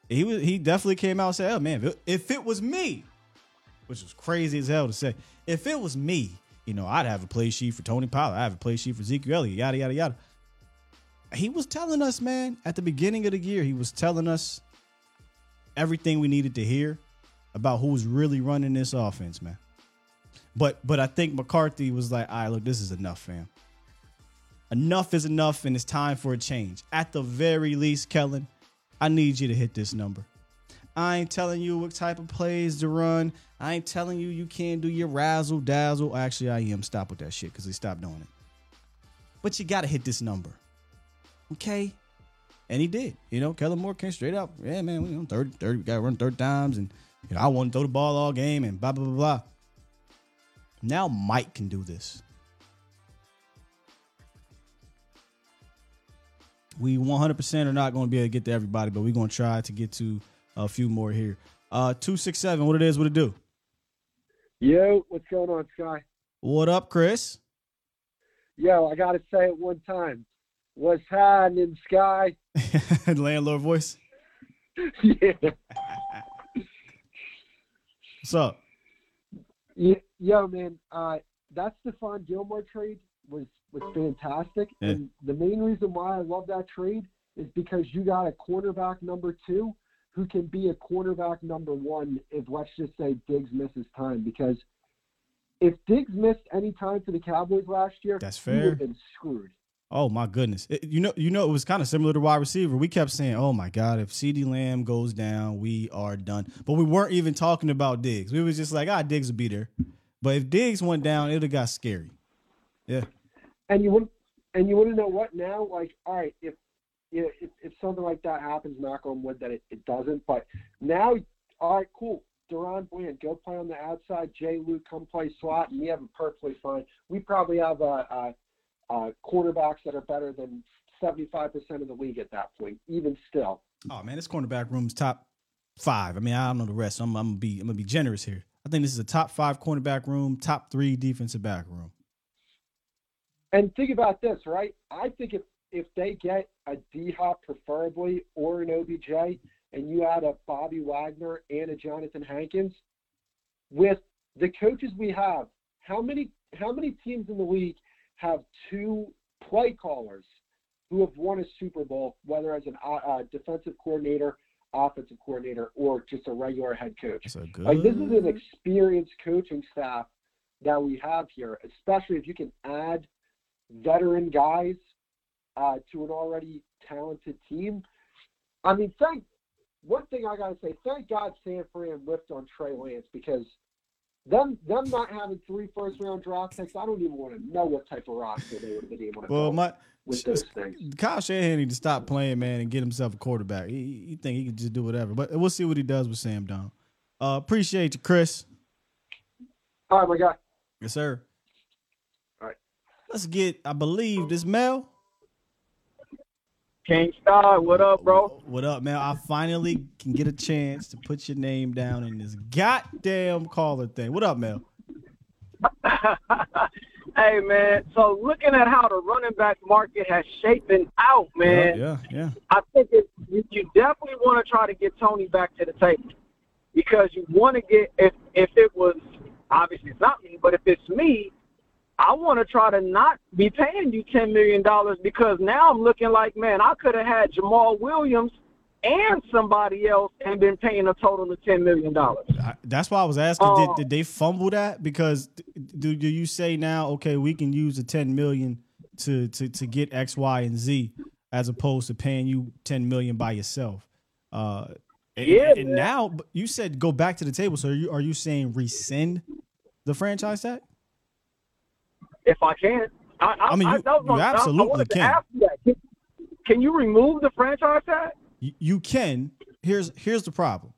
He was he definitely came out and said, "Oh man, if it, if it was me, which was crazy as hell to say, if it was me, you know, I'd have a play sheet for Tony Pollard, I have a play sheet for Zeke Elliott, yada yada yada." He was telling us, man, at the beginning of the year, he was telling us everything we needed to hear about who's really running this offense, man. But but I think McCarthy was like, all right, look, this is enough, fam. Enough is enough, and it's time for a change. At the very least, Kellen, I need you to hit this number. I ain't telling you what type of plays to run. I ain't telling you you can't do your razzle dazzle. Actually, I am. Stop with that shit because they stopped doing it. But you got to hit this number. Okay? And he did. You know, Kellen Moore came straight up. Yeah, man, we you know, 30, 30, we got to run third times. And, you know, I want to throw the ball all game and blah, blah, blah, blah. Now Mike can do this. We 100% are not going to be able to get to everybody, but we're going to try to get to a few more here. Uh, 267, what it is, what it do? Yo, what's going on, Sky? What up, Chris? Yo, I got to say it one time. What's happening, Sky? Landlord voice. yeah. What's up? Yo, man, uh, that Stephon Gilmore trade was was fantastic, Yeah. and the main reason why I love that trade is because you got a quarterback number two who can be a cornerback number one if let's just say Diggs misses time. Because if Diggs missed any time for the Cowboys last year, That's he would fair. have been screwed. Oh my goodness! It- you know, you know, it was kind of similar to wide receiver. We kept saying, "Oh my God, if CeeDee Lamb goes down, we are done." But we weren't even talking about Diggs. We was just like, "Ah, Diggs will be there." But if Diggs went down, it'd have got scary. Yeah, And you wouldn't and you wouldn't know what now. Like, all right, if you know, if, if something like that happens, knock on wood that it, it doesn't. But now, all right, cool. DaRon Bland, go play on the outside. Jay Luke, come play slot, and we have him perfectly fine. We probably have a, uh, uh, quarterbacks that are better than seventy-five percent of the league at that point. Even still, Oh man, this cornerback room's top five. I mean, I don't know the rest. I'm, I'm gonna be I'm gonna be generous here. I think this is a top five cornerback room, top three defensive back room. And think about this, right? I think if if they get a D Hop preferably or an OBJ, and you add a Bobby Wagner and a Jonathan Hankins, with the coaches we have, how many how many teams in the league have two play callers who have won a Super Bowl, whether as an uh, uh, defensive coordinator, offensive coordinator, or just a regular head coach? That's a good. Like this is an experienced coaching staff that we have here, especially if you can add veteran guys uh, to an already talented team. I mean, thank one thing I gotta say, thank God San Fran whipped on Trey Lance because them them not having three first round draft picks, I don't even want to know what type of roster they would have been able to Well, my with those things. Kyle Shanahan need to stop playing, man, and get himself a quarterback. He, he think he can just do whatever. But we'll see what he does with Sam Darnold. Uh, appreciate you, Chris. All right, my guy. Yes, sir. All right. Let's get. I believe this Mel. King Star, what up, bro? What up, Mel? I finally can get a chance to put your name down in this goddamn caller thing. What up, Mel? hey, man. So looking at how the running back market has shapen out, man, Yeah, yeah. I think it, you, you definitely want to try to get Tony back to the table because you want to get if if it was obviously it's not me, but if it's me, I want to try to not be paying you ten million dollars because now I'm looking like man, I could have had Jamaal Williams and somebody else and been paying a total of ten million dollars. I- That's why I was asking. Oh. Did, did they fumble that? Because do do you say now? Okay, we can use the ten million to to to get X, Y, and Z, as opposed to paying you ten million by yourself. Uh, and, Yeah, and man. now you said go back to the table. So are you are you saying rescind the franchise tag? If I can, I, I, I mean, you- don't know. you I- I absolutely to can. you. Can, can you remove the franchise tag? You, you can. Here's here's the problem.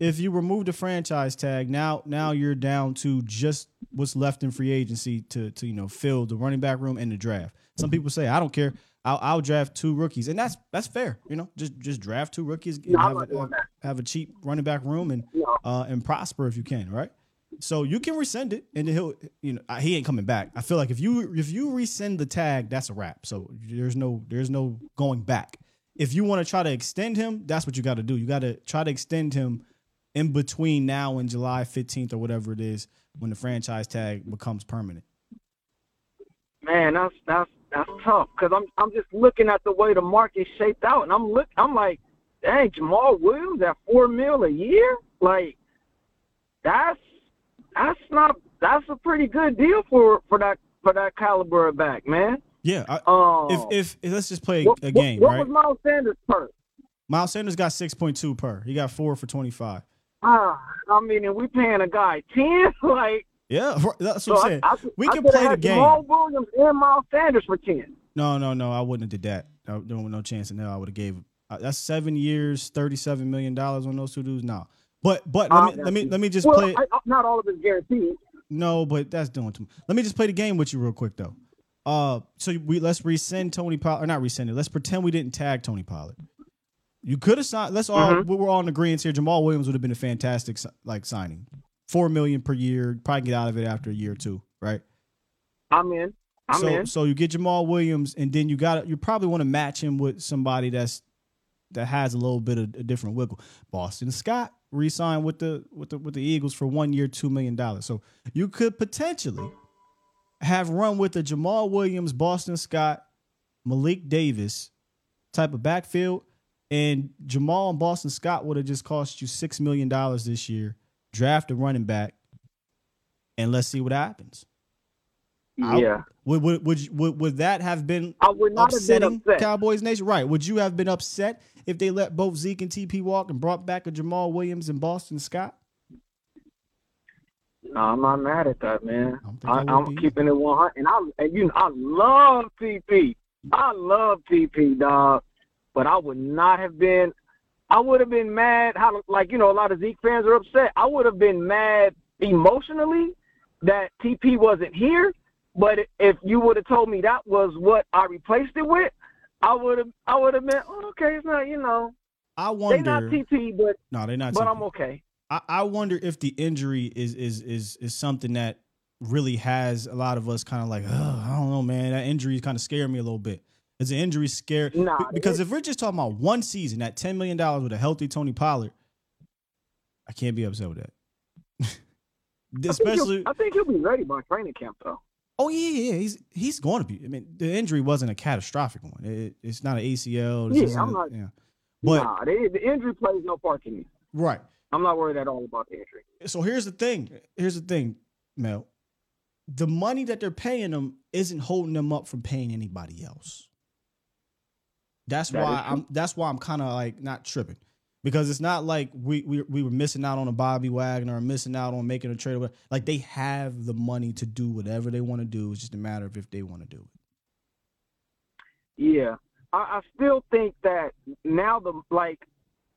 If you remove the franchise tag, now now you're down to just what's left in free agency to to you know fill the running back room and the draft. Some people say I don't care. I'll, I'll draft two rookies, and that's that's fair. You know, just just draft two rookies, and No, have, a, that. have a cheap running back room, and No. uh, and prosper if you can, right? So you can resend it, and he'll you know he ain't coming back. I feel like if you if you resend the tag, that's a wrap. So there's no there's no going back. If you want to try to extend him, that's what you got to do. You got to try to extend him in between now and July 15th or whatever it is when the franchise tag becomes permanent. Man, that's that's that's tough because I'm I'm just looking at the way the market shaped out, and I'm look I'm like, dang, Jamaal Williams at four mil a year, like that's that's not that's a pretty good deal for for that for that caliber of back, man. Yeah. I, Um, if, if if let's just play what, a game, what, what right? was Miles Sanders per? Miles Sanders got 6.2 per. He got four for 25. Ah, I mean, and we paying a guy ten, like Yeah, that's so what I'm saying. I, could- we can play the game. Jamaal Williams and Miles Sanders for ten. No, no, no. I wouldn't have did that. I don't no chance in hell I would have gave. Uh, that's seven years, thirty-seven million dollars on those two dudes. No, but but let me let me let me just well, play. I, not all of it's guaranteed. No, but that's doing too much. Let me just play the game with you real quick though. Uh, so we let's resend Tony Pollard or not rescind it. Let's pretend we didn't tag Tony Pollard. You could have signed. Let's all Mhm. we were all in agreement here. Jamaal Williams would have been a fantastic like signing. Four million per year. Probably get out of it after a year or two, right? I'm in. I'm so in. so you get Jamaal Williams, and then you got you probably want to match him with somebody that's that has a little bit of a different wiggle. Boston Scott re-signed with the with the with the Eagles for one year, two million dollars. So you could potentially have run with the Jamaal Williams, Boston Scott, Malik Davis type of backfield, and Jamaal and Boston Scott would have just cost you six million dollars this year. Draft a running back, and let's see what happens. I- Yeah. would would would, you- would would that have been I would not have been upsetting upset. Cowboys Nation? Right. Would you have been upset if they let both Zeke and TP walk and brought back a Jamaal Williams and Boston Scott? No, I'm not mad at that, man. I I, I'm be. keeping it 100, and I and you know I love TP. I love TP, dog. But I would not have been. I would have been mad. How like you know a lot of Zeke fans are upset. I would have been mad emotionally that TP wasn't here. But if you would have told me that was what I replaced it with, I would have. I would have been oh, okay. It's not you know. I wonder. They not TP, but no, they're not. but. I'm okay. I, I wonder if the injury is is is is something that really has a lot of us kind of like, oh, I don't know, man. That injury kind of scared me a little bit. Is the injury scare? Nah, because if we're just talking about one season, that ten million dollars with a healthy Tony Pollard, I can't be upset with that. I think Especially, I think he'll be ready by training camp though. Oh yeah, yeah, yeah, he's he's going to be. I mean, the injury wasn't a catastrophic one. It, it's not an ACL. Yeah, I'm not- yeah. But nah, the, the injury plays no part to me. right. I'm not worried at all about the injury. so here's the thing. Here's the thing, Mel. The money that they're paying them isn't holding them up from paying anybody else. That's That why. I'm. That's why I'm kind of like not tripping, because it's not like we, we we were missing out on a Bobby Wagner or missing out on making a trade. Like they have the money to do whatever they want to do. It's just a matter of if they want to do it. Yeah, I, I still think that now the like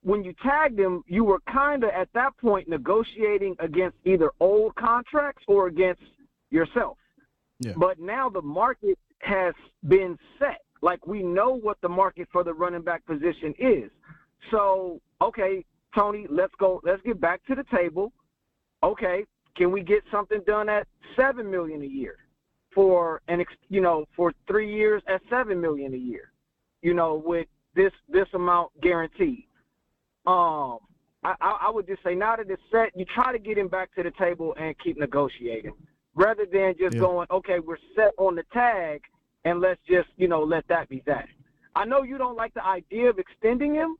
when you tagged him, you were kind of at that point negotiating against either old contracts or against yourself. Yeah. But now the market has been set. Like we know what the market for the running back position is. So, okay, Tony, let's go. Let's get back to the table. Okay, can we get something done at seven million a year for an ex, you know for three years at seven million a year? You know, with this this amount guaranteed. Um, I, I would just say now that it's set, you try to get him back to the table and keep negotiating, rather than just Yeah. going, okay, we're set on the tag, and let's just you know let that be that. I know you don't like the idea of extending him,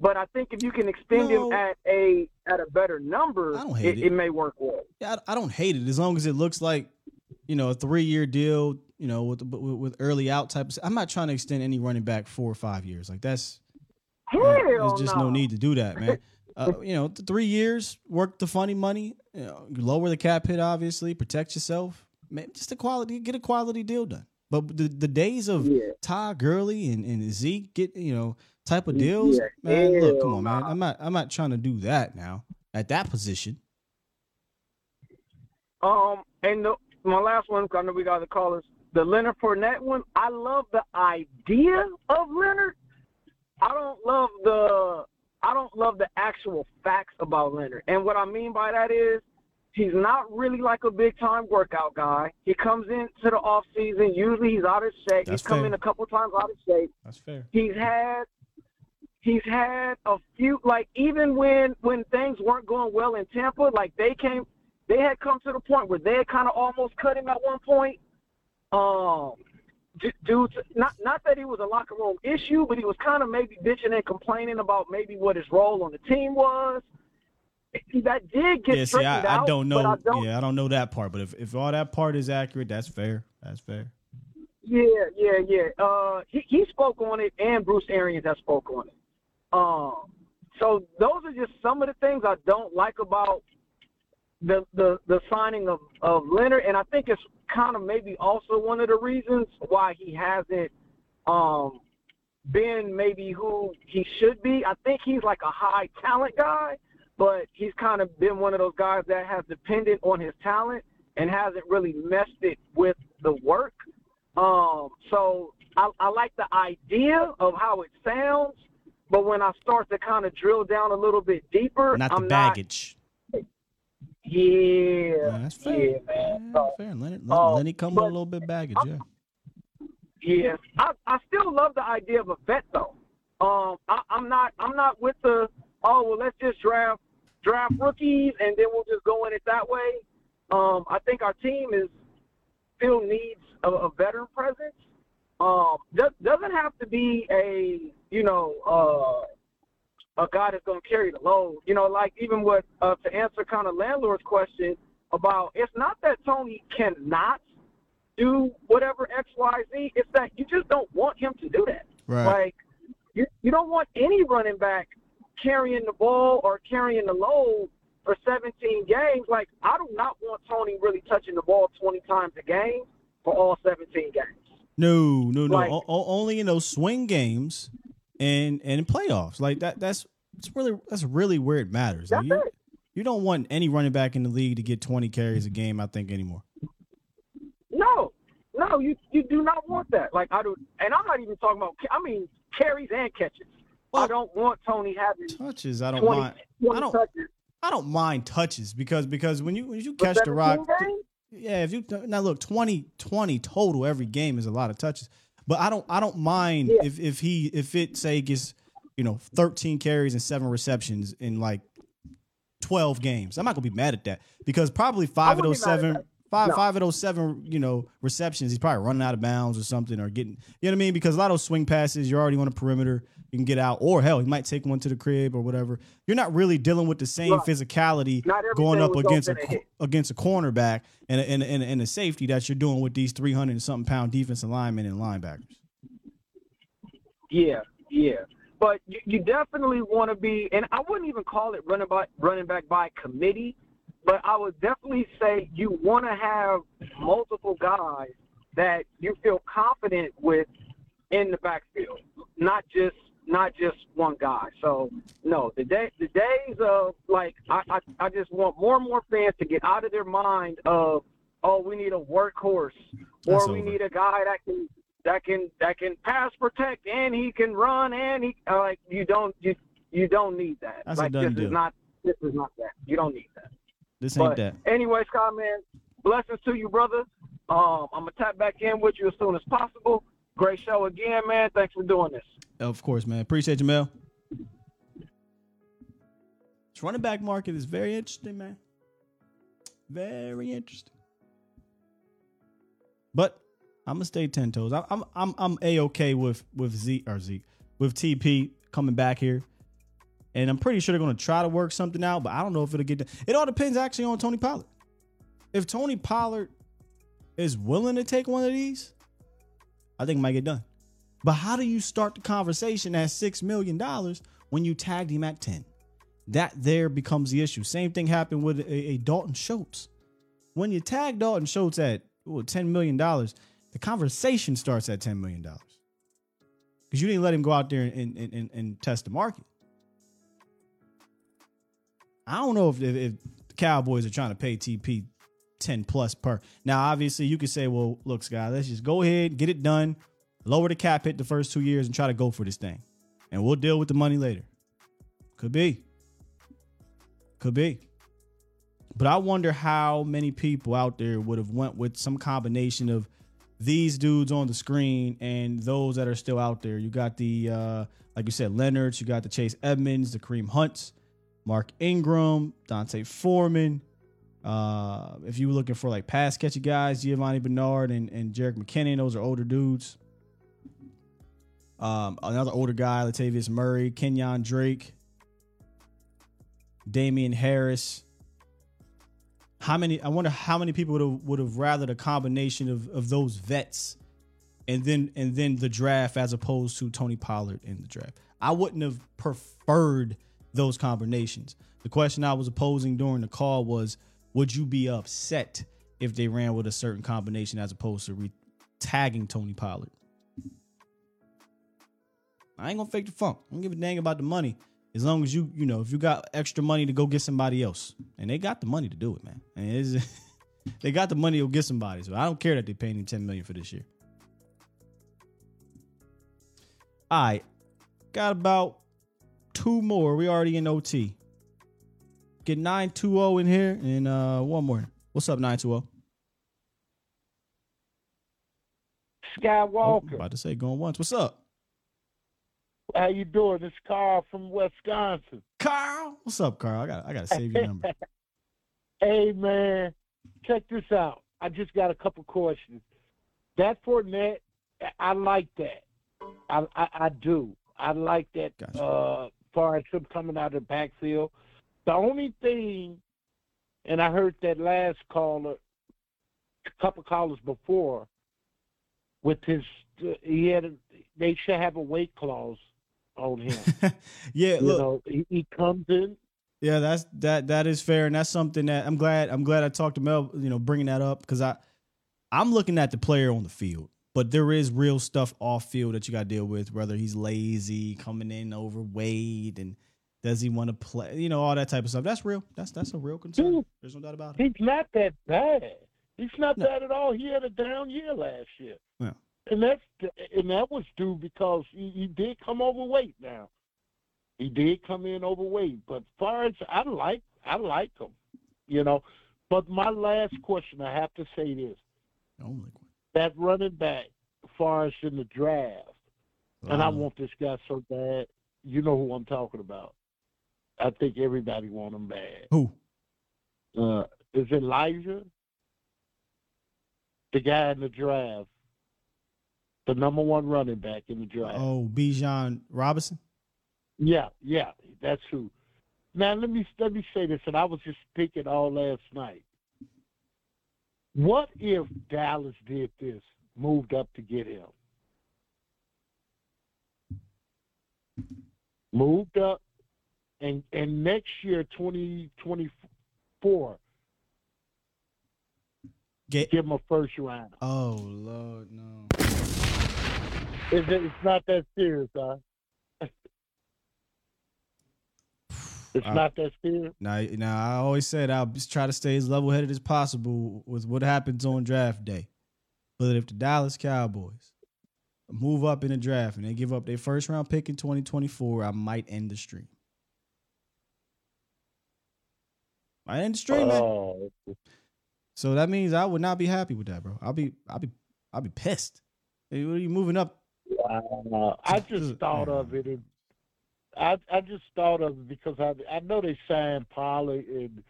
but I think if you can extend No. him at a at a better number, I don't hate it, it. it may work well. Yeah, I, I don't hate it as long as it looks like, you know, a three year deal. You know, with, with with early out type. Of, I'm not trying to extend any running back four or five years. Like that's Hell there's just no no. need to do that, man. Uh, you know, th- three years, work the funny money, you know, lower the cap hit, obviously, protect yourself. Man, just a quality, get a quality deal done. But the, the days of Yeah. Ty Gurley and, and Zeke get you know type of Yeah, deals, man. Look, come on, man. I'm not I'm not trying to do that now at that position. Um, and the, my last one, I know we got the callers. The Leonard Fournette one. I love the idea of Leonard. I don't love the I don't love the actual facts about Leonard. And what I mean by that is he's not really like a big time workout guy. He comes into the off season. Usually he's out of shape. That's he's come in a couple times out of shape. That's fair. He's had he's had a few like even when when things weren't going well in Tampa, like they came they had come to the point where they had kind of almost cut him at one point. Um d- due to not not that he was a locker room issue, but he was kind of maybe bitching and complaining about maybe what his role on the team was. That did get yeah, see, I, out, I don't know. I don't yeah, I don't know that part. But if, if all that part is accurate, that's fair. That's fair. Yeah, yeah, yeah. Uh, he he spoke on it, and Bruce Arians has spoke on it. Um, so those are just some of the things I don't like about the the the signing of of Leonard, and I think it's kind of maybe also one of the reasons why he hasn't um been maybe who he should be. I think he's like a high talent guy, but he's kind of been one of those guys that has depended on his talent and hasn't really messed it with the work. Um, so I, I like the idea of how it sounds, but when I start to kind of drill down a little bit deeper, Not the I'm baggage. Not, yeah, that's fair. yeah, man. Yeah, fair. Lenny, Lenny, Um, Lenny come with a little bit of baggage. Yeah. Yeah, I I still love the idea of a vet though. Um, I, I'm not I'm not with the oh well let's just draft draft rookies and then we'll just go in it that way. Um, I think our team is still needs a, a veteran presence. Um, does, doesn't have to be a you know uh, a guy that's going to carry the load. You know, like even what uh, to answer kind of landlord's question about it's not that Tony cannot do whatever X, Y, Z. It's that you just don't want him to do that. Right. Like you, you don't want any running back carrying the ball or carrying the load for 17 games. Like I do not want Tony really touching the ball 20 times a game for all 17 games. No, no, no. Like- O- only in those swing games and and in playoffs. Like that. That's it's really that's really where it matters. Like, you, you don't want any running back in the league to get 20 carries a game. I think anymore. No, no, you you do not want that. Like I do, and I'm not even talking about. I mean carries and catches. I don't want Tony having touches. I don't 20 mind. 20 I don't. touches. I don't mind touches because because when you when you catch the rock? Yeah. If you now look 20, 20 total every game is a lot of touches, but I don't I don't mind if if he if it say gets you know thirteen carries and seven receptions in like twelve games. I'm not gonna be mad at that because probably five of those be mad at seven. Five, No. five of those seven, you know, receptions, he's probably running out of bounds or something, or getting, you know what I mean? Because a lot of those swing passes, you're already on the perimeter, you can get out, or hell, he might take one to the crib or whatever. You're not really dealing with the same Right. physicality going up against a hit. against a cornerback and a, and, a, and, a, and a safety that you're doing with these 300 and something pound defensive linemen and linebackers. Yeah, yeah. But you, you definitely want to be, and I wouldn't even call it running by running back by committee, but I would definitely say you want to have multiple guys that you feel confident with in the backfield, not just not just one guy. So no, the day the days of like I, I I just want more and more fans to get out of their mind of oh we need a workhorse or That's we over. need a guy that can that can that can pass protect and he can run and he like you don't you you don't need that. That's a like done this deal. is not this is not that. You don't need that. This ain't But that. anyway, Scott man, blessings to you, brother. Um, I'm gonna tap back in with you as soon as possible. Great show again, man. Thanks for doing this. Of course, man. Appreciate you, Mel. This running back market is very interesting, man. Very interesting. But I'm gonna stay ten toes. I'm I'm I'm a okay with with Z or Z with TP coming back here, and I'm pretty sure they're gonna try to work something out. But I don't know if it'll get done. It all depends actually on Tony Pollard. If Tony Pollard is willing to take one of these, I think it might get done. But how do you start the conversation at six million dollars when you tagged him at ten? That there becomes the issue. Same thing happened with a, a Dalton Schultz. When you tag Dalton Schultz at well, ten million dollars, the conversation starts at ten million dollars because you didn't let him go out there and, and, and, and test the market. I don't know if, if, if the Cowboys are trying to pay TP 10 plus per. Now, obviously, you could say, well, look, Scott, let's just go ahead, get it done, lower the cap hit the first two years, and try to go for this thing. And we'll deal with the money later. Could be. Could be. But I wonder how many people out there would have went with some combination of these dudes on the screen and those that are still out there. You got the uh, like you said, Leonard's, you got the Chase Edmonds, the Kareem Hunts, Mark Ingram, D'Onta Foreman. Uh, if you were looking for like pass catchy guys, Giovani Bernard and, and Jerick McKinnon, those are older dudes. Um, another older guy, Latavius Murray, Kenyon Drake, Damien Harris. How many? I wonder how many people would have would have rathered a combination of of those vets, and then and then the draft as opposed to Tony Pollard in the draft. I wouldn't have preferred those combinations. The question I was posing during the call was, would you be upset if they ran with a certain combination as opposed to re- tagging Tony Pollard? I ain't gonna fake the funk. I don't give a dang about the money. As long as you, you know, if you got extra money to go get somebody else, and they got the money to do it, man. And they got the money to get somebody. So I don't care that they're paying him ten million for this year. All right, got about two more. We already in OT. Get nine two zero in here, and uh one more. What's up, nine two zero? Skywalker. About to say going once. What's up, How you doing? It's Carl from Wisconsin. Carl? What's up, Carl? I got I gotta save your number. hey man, check this out. I just got a couple questions. That Fournette, I- I like that. I I, I do. I like that. Uh, far as him coming out of the backfield. The only thing, and I heard that last caller a couple callers before with his he had a, they should have a weight clause on him. yeah, you look, know, he, he comes in. Yeah, that's that that is fair, and that's something that I'm glad I'm glad I talked to Mel. You know, bringing that up because I I'm looking at the player on the field, but there is real stuff off field that you got to deal with. Whether he's lazy, coming in overweight, and does he want to play? You know, all that type of stuff. That's real. That's that's a real concern. There's no doubt about it. He's not that bad. He's not bad at all. He had a down year last year. Yeah. And that's and that was due because he, he did come overweight. Now, he did come in overweight, but far as I like, I like him, you know. But my last question, I have to say this: Only that running back, far as in the draft, and I want this guy so bad. You know who I'm talking about. I think everybody want him bad. Who? Uh, is Elijah? The guy in the draft, the number one running back in the draft. Oh, Bijan Robinson. Yeah, yeah, that's who. Now let me let me say this, and I was just thinking all last night. What if Dallas did this, moved up to get him, moved up, and and next year, twenty twenty four, Get give him a first round. Oh Lord, no. It's, it's not that serious, huh? It's Uh, not that serious. Now, now I always said I'll just try to stay as level headed as possible with what happens on draft day. But if the Dallas Cowboys move up in the draft and they give up their first round pick in 2024, I might end the stream. I end the stream, man. Oh, So that means I would not be happy with that, bro. I'll be, I'll be, I'll be pissed. Hey, what are you moving up? wow. I just thought of it. I I just thought of it because I I know they signed Polly and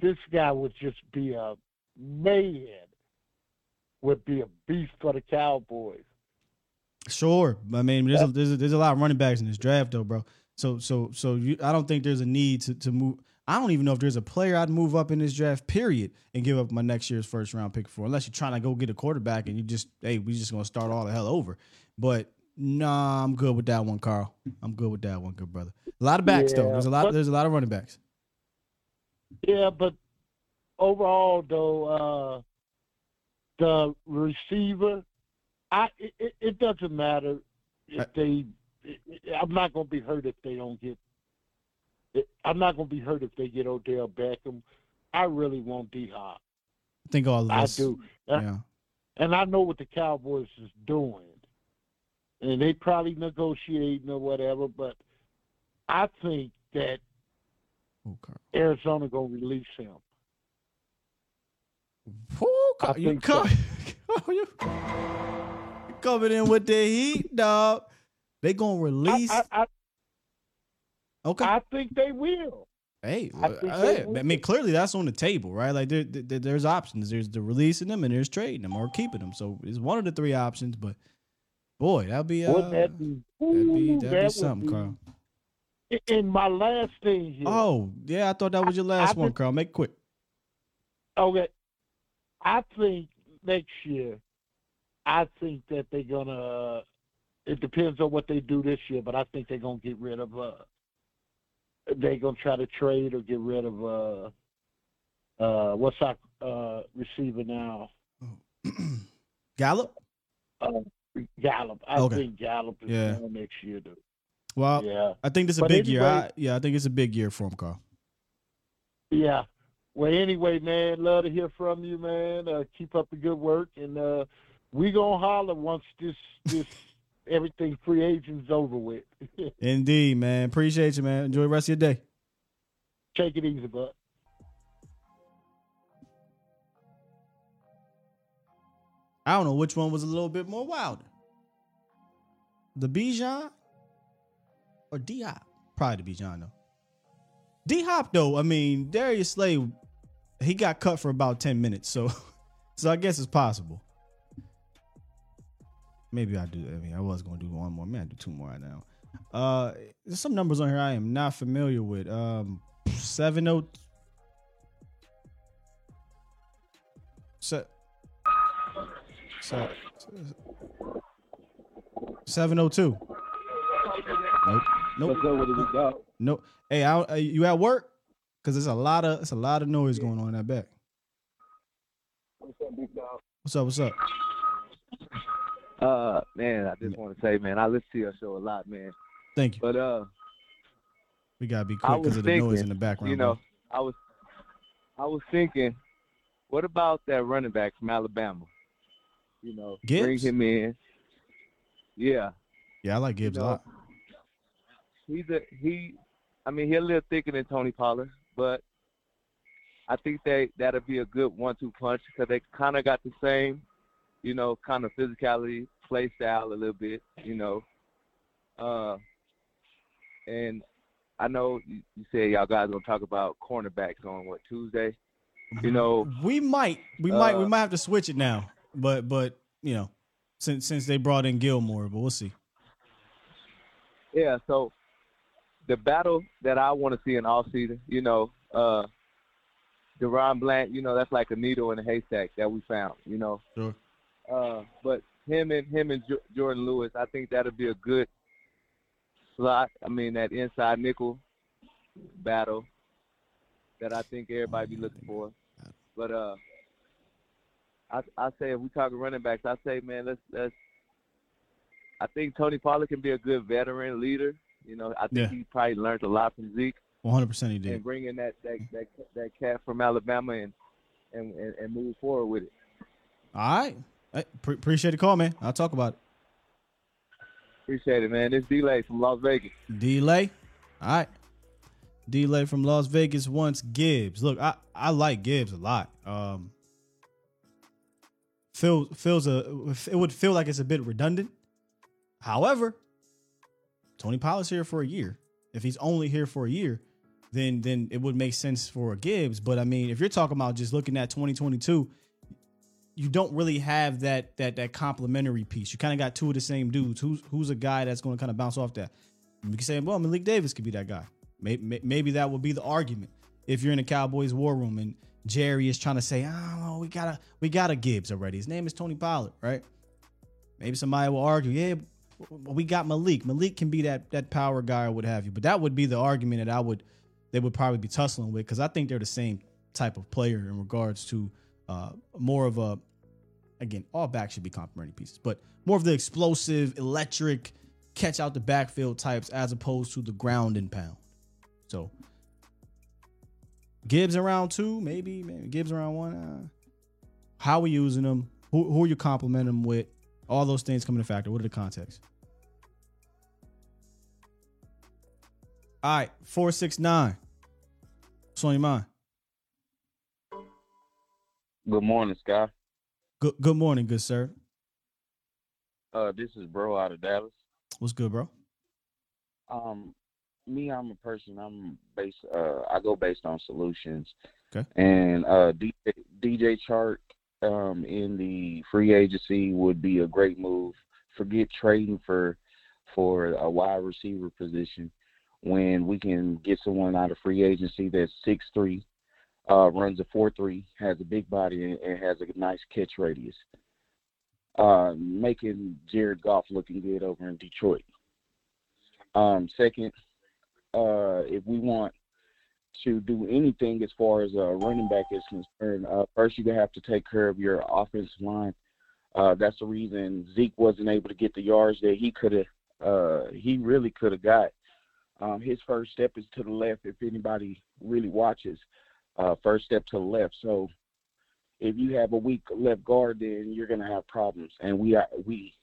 this guy would just be a man. Would be a beast for the Cowboys. Sure, I mean, there's a, there's a, there's a lot of running backs in this draft, though, bro. So so so you, I don't think there's a need to to move. I don't even know if there's a player I'd move up in this draft, period, and give up my next year's first round pick for, unless you're trying to go get a quarterback and you just, hey, we just gonna start all the hell over. But nah, I'm good with that one, Carl. I'm good with that one, good brother. A lot of backs though. There's a lot. but- there's a lot of running backs. Yeah, but overall though, uh the receiver, I it, it- doesn't matter if they. I'm not going to be hurt if they don't get. I'm not going to be hurt if they get Odell Beckham. I really want D Hop. I think all of I us. do. Yeah. And I know what the Cowboys is doing. And they probably negotiating or whatever, but I think that Arizona gonna release him. I you come, oh, you coming in with the heat, dog. They gonna release. I, I, okay. I think they will. Hey, I hey, I mean, clearly that's on the table, right? Like there, there, there's options. There's the releasing them and there's trading them or keeping them. So it's one of the three options. But boy, that'd be uh, Wouldn't that be, that'd be that'd that be something, be- Carl. And my last thing here. Oh yeah, I thought that was your last I one, think- Carl. Make it quick. Okay. I think next year, I think that they're gonna. It depends on what they do this year, but I think they're gonna get rid of. uh They're gonna try to trade or get rid of. uh uh What's our uh receiver now? Gallup. Uh, Gallup. I Okay. think Gallup is Yeah. going next year, dude. Well, Yeah. I think this is a But big year. I, yeah, I think it's a big year for him, Carl. Yeah. Well, anyway, man, love to hear from you, man. Uh, keep up the good work, and uh, we gonna holler once this this everything free agents over with. Indeed, man. Appreciate you, man. Enjoy the rest of your day. Take it easy, bud. I don't know which one was a little bit more wilder. The Bijan or D Hop? Probably the Bijan though. D Hop though, I mean, Darius Slay, he got cut for about 10 minutes, so so I guess it's possible. Maybe I do. I mean, I was gonna do one more. Maybe I do two more right now. Uh there's some numbers on here I am not familiar with. Um 70 Se- So, 702. Nope. Nope. What's up with it, big dog? Nope. Hey, I, uh, you at work? Cause it's a lot of it's a lot of noise going on in that back. What's up, big dog? What's up? What's up? Uh, man, I just want to say, man, I listen to your show a lot, man. Thank you. But uh, We gotta be quick because of the thinking, noise in the background. You know, I was, I was thinking, what about that running back from Alabama? You know, bring him in. Yeah, yeah, I like Gibbs you a lot. he's a he. I mean, he'll live thicker than Tony Pollard, but I think they that'll be a good one-two punch because they kind of got the same, you know, kind of physicality, play style a little bit, you know. Uh, and I know you, you said y'all guys gonna talk about cornerbacks on what Tuesday. You know, We might, we might, we Uh, might have to switch it now. But, but you know, since since they brought in Gilmore, but we'll see. Yeah, so the battle that I want to see in all season, you know, uh DaRon Bland, you know, that's like a needle in a haystack that we found, you know. Sure. Uh but him and him and Jo- Jourdan Lewis, I think that'll be a good slot. I mean, that inside nickel battle that I think everybody be looking for. But uh I I say if we talk running backs, I say man, let's let's I think Tony Pollard can be a good veteran leader. You know, I think Yeah. he probably learned a lot from Zeke 100 percent he did. and bring in that that that that cat from Alabama and and and, and move forward with it. All right, pre- appreciate the call, man. I'll talk about it. Appreciate it, man. This delay from Las Vegas. Delay. All right. Delay from Las Vegas wants Gibbs. Look, I, I like Gibbs a lot. Um feel feels a it would feel like it's a bit redundant. However, Tony Pollard's here for a year. If he's only here for a year, then then it would make sense for Gibbs. But I mean, if you're talking about just looking at 2022, you don't really have that that that complementary piece. You kind of got two of the same dudes. Who's who's a guy that's going to kind of bounce off that? You can say, well, Malik Davis could be that guy. Maybe, maybe that would be the argument if you're in a Cowboys war room and Jerry is trying to say, oh, we gotta we got a Gibbs already. His name is Tony Pollard, right? Maybe somebody will argue, yeah, we got Malik. Malik can be that that power guy or what have you. But that would be the argument that I would they would probably be tussling with because I think they're the same type of player in regards to uh, more of a again all backs should be complementary pieces, but more of the explosive, electric, catch out the backfield types as opposed to the ground and pound. So Gibbs around two, maybe, maybe Gibbs around one. Uh, how we using them? Who, who are you complimenting them with? All those things come into factor. What are the context? All right, four six nine. What's on your mind? Good morning, Sky. Good good morning, good sir. Uh, this is Bro out of Dallas. What's good, bro? Um, me, I'm a person. I'm based. Uh, I go based on solutions. Okay. And uh, DJ, DJ Chark um, in the free agency would be a great move. Forget trading for for a wide receiver position when we can get someone out of free agency that's six three, uh, runs a four three, has a big body, and, and has a nice catch radius. Uh, making Jared Goff looking good over in Detroit. Um, second, uh, if we want to do anything as far as uh, running back is concerned, uh, first you're gonna have to take care of your offensive line. Uh, that's the reason Zeke wasn't able to get the yards that he could have. Uh, he really could have got. Um, his first step is to the left. If anybody really watches, uh, first step to the left. So if you have a weak left guard, then you're gonna have problems. And we are we.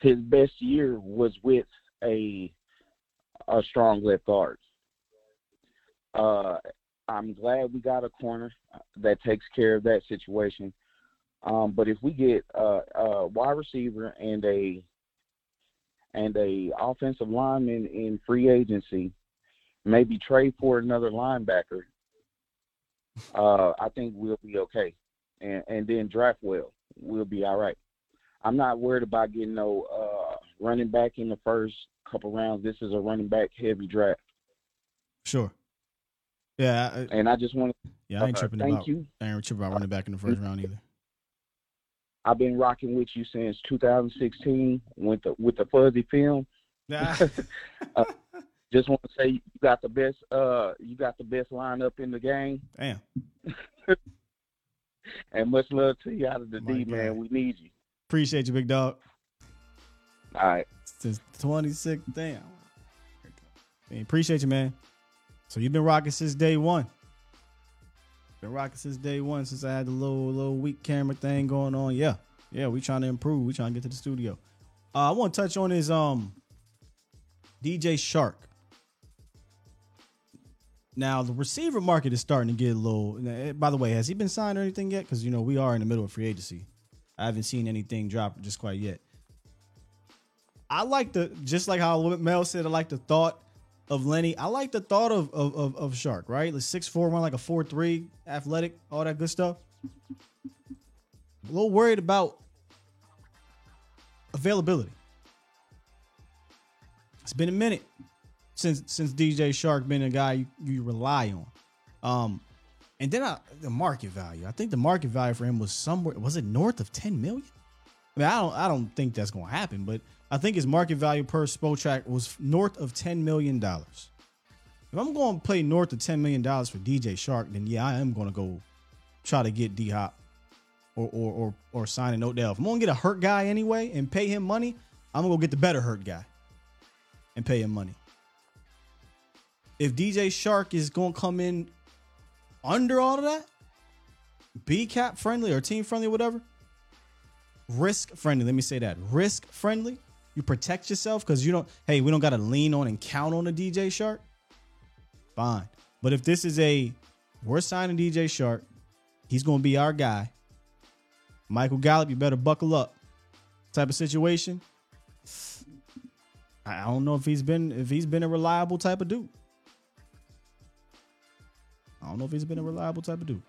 His best year was with a a strong left guard. Uh, I'm glad we got a corner that takes care of that situation. Um, but if we get a, wide receiver and a and a offensive lineman in free agency, maybe trade for another linebacker, uh, I think we'll be okay. And and then draft well, we'll be all right. I'm not worried about getting no uh, running back in the first couple rounds. This is a running back heavy draft. Sure. Yeah. I, And I just want to yeah, I ain't uh, tripping thank about. you. I ain't tripping about running back in the first round either. I've been rocking with you since 2016 with the with the fuzzy film. uh, just want to say you got the best uh you got the best lineup in the game. Damn. and much love to you out of the My D God. man. We need you. Appreciate you, big dog. All right. Since 26, damn. Man, appreciate you, man. So you've been rocking since day one. Been rocking since day one, since I had the little little weak camera thing going on. Yeah, yeah, we trying to improve. We trying to get to the studio. Uh, I want to touch on his um DJ Chark. Now the receiver market is starting to get a little. eh, By the way, has he been signed or anything yet? Because you know we are in the middle of free agency. I haven't seen anything drop just quite yet. I like the just like how Mel said. I like the thought of Lenny. I like the thought of of, of, of Chark. Right, like six four, run like a four three, athletic, all that good stuff. A little worried about availability. It's been a minute since since DJ Chark been a guy you, you rely on. Um, and then I, the market value. I think the market value for him was somewhere. Was it north of ten million? I mean, I don't I don't think that's gonna happen, but I think his market value per Spotrac was north of ten million dollars. If I'm going to play north of ten million dollars for DJ Chark, then yeah, I am going to go try to get D Hop or or or or sign an Odell. If I'm going to get a hurt guy anyway and pay him money, I'm gonna go get the better hurt guy and pay him money. If DJ Chark is going to come in under all of that, B cap friendly or team friendly, whatever, risk friendly. Let me say that risk friendly. You protect yourself because you don't. Hey, we don't got to lean on and count on a DJ Chark. Fine, but if this is a we're signing DJ Chark, he's going to be our guy. Michael Gallup, you better buckle up. Type of situation. I don't know if he's been if he's been a reliable type of dude. I don't know if he's been a reliable type of dude.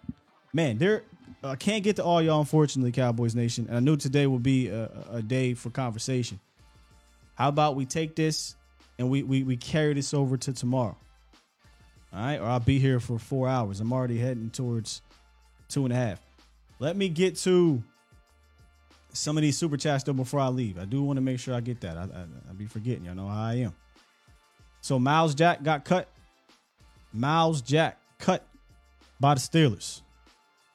Man, there I can't get to all y'all, unfortunately, Cowboys Nation. And I knew today would be a, a day for conversation. How about we take this and we, we we carry this over to tomorrow? All right, or I'll be here for four hours. I'm already heading towards two and a half. Let me get to some of these super chats though before I leave. I do want to make sure I get that. I, I, I be forgetting. Y'all know how I am. So Myles Jack got cut. Myles Jack cut by the Steelers,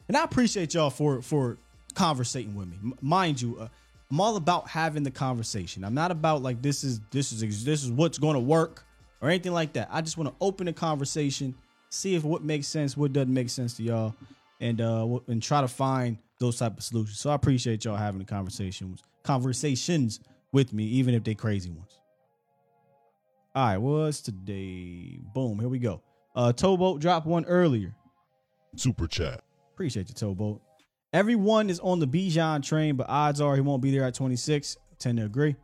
and I appreciate y'all for for conversating with me. M- mind you, uh, I'm all about having the conversation. I'm not about like this is this is this is what's going to work or anything like that. I just want to open the conversation, see if what makes sense, what doesn't make sense to y'all, and uh and try to find those type of solutions. So I appreciate y'all having the conversations conversations with me, even if they crazy ones. All right, what's today? Boom, here we go. Uh Towboat dropped one earlier. Super chat. Appreciate you, Towboat. Everyone is on the Bijan train, but odds are he won't be there at 26. Tend to agree.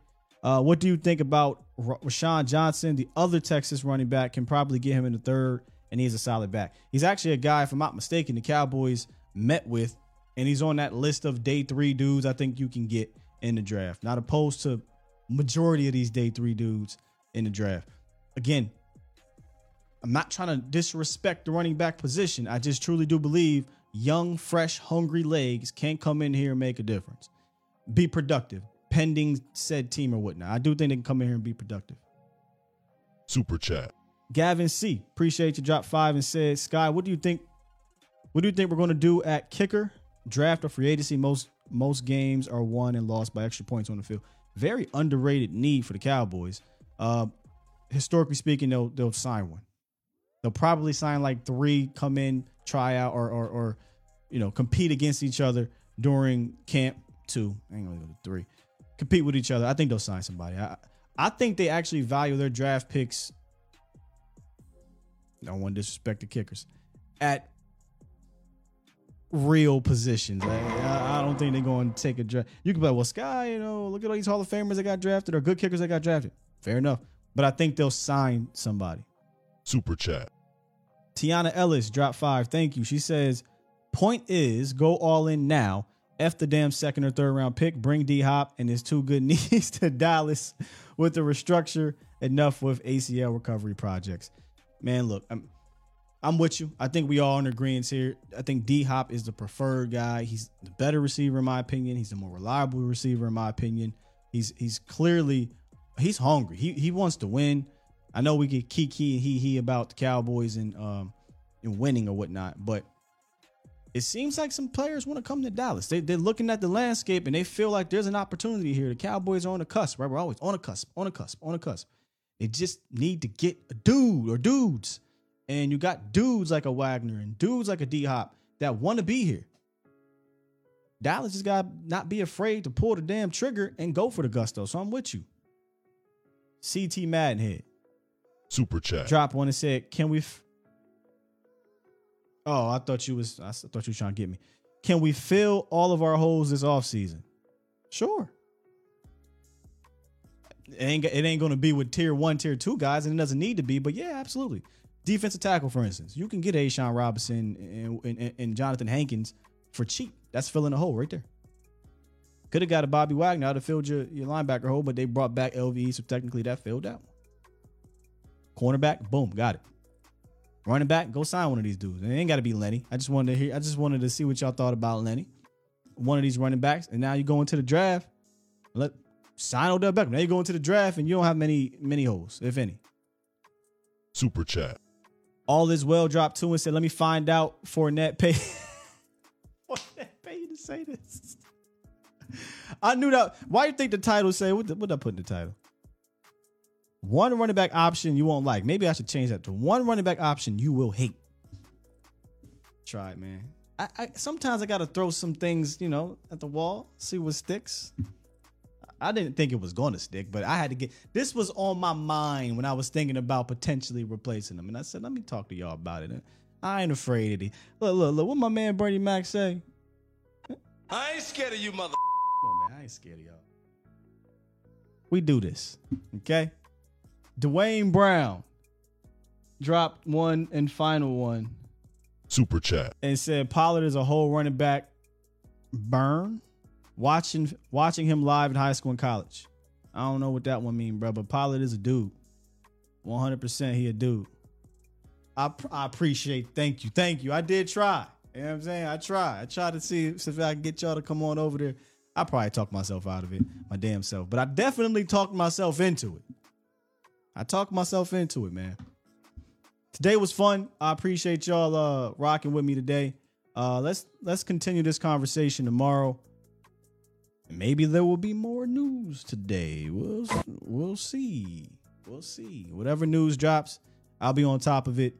Uh, what do you think about Roschon Johnson? The other Texas running back can probably get him in the third, and he's a solid back. He's actually a guy, if I'm not mistaken, the Cowboys met with, and he's on that list of day three dudes I think you can get in the draft. Not opposed to majority of these day three dudes in the draft. Again, I'm not trying to disrespect the running back position. I just truly do believe young, fresh, hungry legs can't come in here and make a difference. Be productive, pending said team or whatnot. I do think they can come in here and be productive. Super chat. Gavin C, appreciate you. Drop five and said, Sky, what do you think? What do you think we're going to do at kicker, draft, or free agency? Most most games are won and lost by extra points on the field. Very underrated need for the Cowboys. Uh, historically speaking, they'll they'll sign one. They'll probably sign like three, come in, try out, or or, or you know compete against each other during camp. Two, I ain't gonna go to three. Compete with each other. I think they'll sign somebody. I I think they actually value their draft picks. I don't want to disrespect the kickers at real positions. I, I don't think they're going to take a draft. You can be like, well, Sky, you know, look at all these Hall of Famers that got drafted or good kickers that got drafted. Fair enough. But I think they'll sign somebody. Super chat. Tiana Ellis dropped five. Thank you. She says, point is go all in now. F the damn second or third round pick. Bring D Hop and his two good knees to Dallas with the restructure. Enough with ACL recovery projects. Man, look, I'm, I'm with you. I think we all in agreement here. I think D Hop is the preferred guy. He's the better receiver in my opinion. He's the more reliable receiver in my opinion. He's he's clearly he's hungry. He he wants to win. I know we get kiki and he he about the Cowboys and um and winning or whatnot, but it seems like some players want to come to Dallas. They they're looking at the landscape and they feel like there's an opportunity here. The Cowboys are on the cusp, right? We're always on a cusp, on a cusp, on the cusp. They just need to get a dude or dudes and you got dudes like a Wagner and dudes like a D Hop that want to be here. Dallas just got not be afraid to pull the damn trigger and go for the gusto. So I'm with you. CT Maddenhead. Super chat. Drop one and said, "Can we?" F- oh, I thought you was. I thought you were trying to get me. Can we fill all of our holes this off season? Sure. It ain't, it ain't going to be with tier one, tier two guys, and it doesn't need to be. But yeah, absolutely. Defensive tackle, for instance, you can get A'Shawn Robinson and, and, and Johnathan Hankins for cheap. That's filling a hole right there. Could have got a Bobby Wagner to fill your, your linebacker hole, but they brought back LVE, so technically that filled one. Cornerback, boom, got it. Running back, go sign one of these dudes. It ain't got to be Lenny. I just wanted to hear. I just wanted to see what y'all thought about Lenny, one of these running backs. And now you go into the draft. Let sign Odell Beckham. Now you go into the draft and you don't have many many holes, if any. Super chat. All is well dropped two and said, let me find out Fournette pay. Fournette pay you to say this. I knew that. Why do you think the title say what? What I put in the title? One running back option you won't like. Maybe I should change that to one running back option you will hate. Try it, man. I, I sometimes I gotta throw some things, you know, at the wall, see what sticks. I didn't think it was going to stick, but I had to get this was on my mind when I was thinking about potentially replacing them. And I said, let me talk to y'all about it. I ain't afraid of it. Look, look, look, what my man Bernie Mac say? I ain't scared of you, mother. Come on, man. I ain't scared of y'all. We do this. Okay? Dwayne Brown dropped one and final one. Super chat. And said Pollard is a whole running back burn watching watching him live in high school and college. I don't know what that one mean, bro, but Pollard is a dude. 100% he a dude. I, I appreciate thank you. Thank you. I did try. You know what I'm saying? I tried. I tried to see if I can get y'all to come on over there. I probably talked myself out of it, my damn self. But I definitely talked myself into it. I talked myself into it, man. Today was fun. I appreciate y'all uh rocking with me today. Uh let's let's continue this conversation tomorrow. Maybe there will be more news today. We'll we'll see. We'll see. Whatever news drops, I'll be on top of it,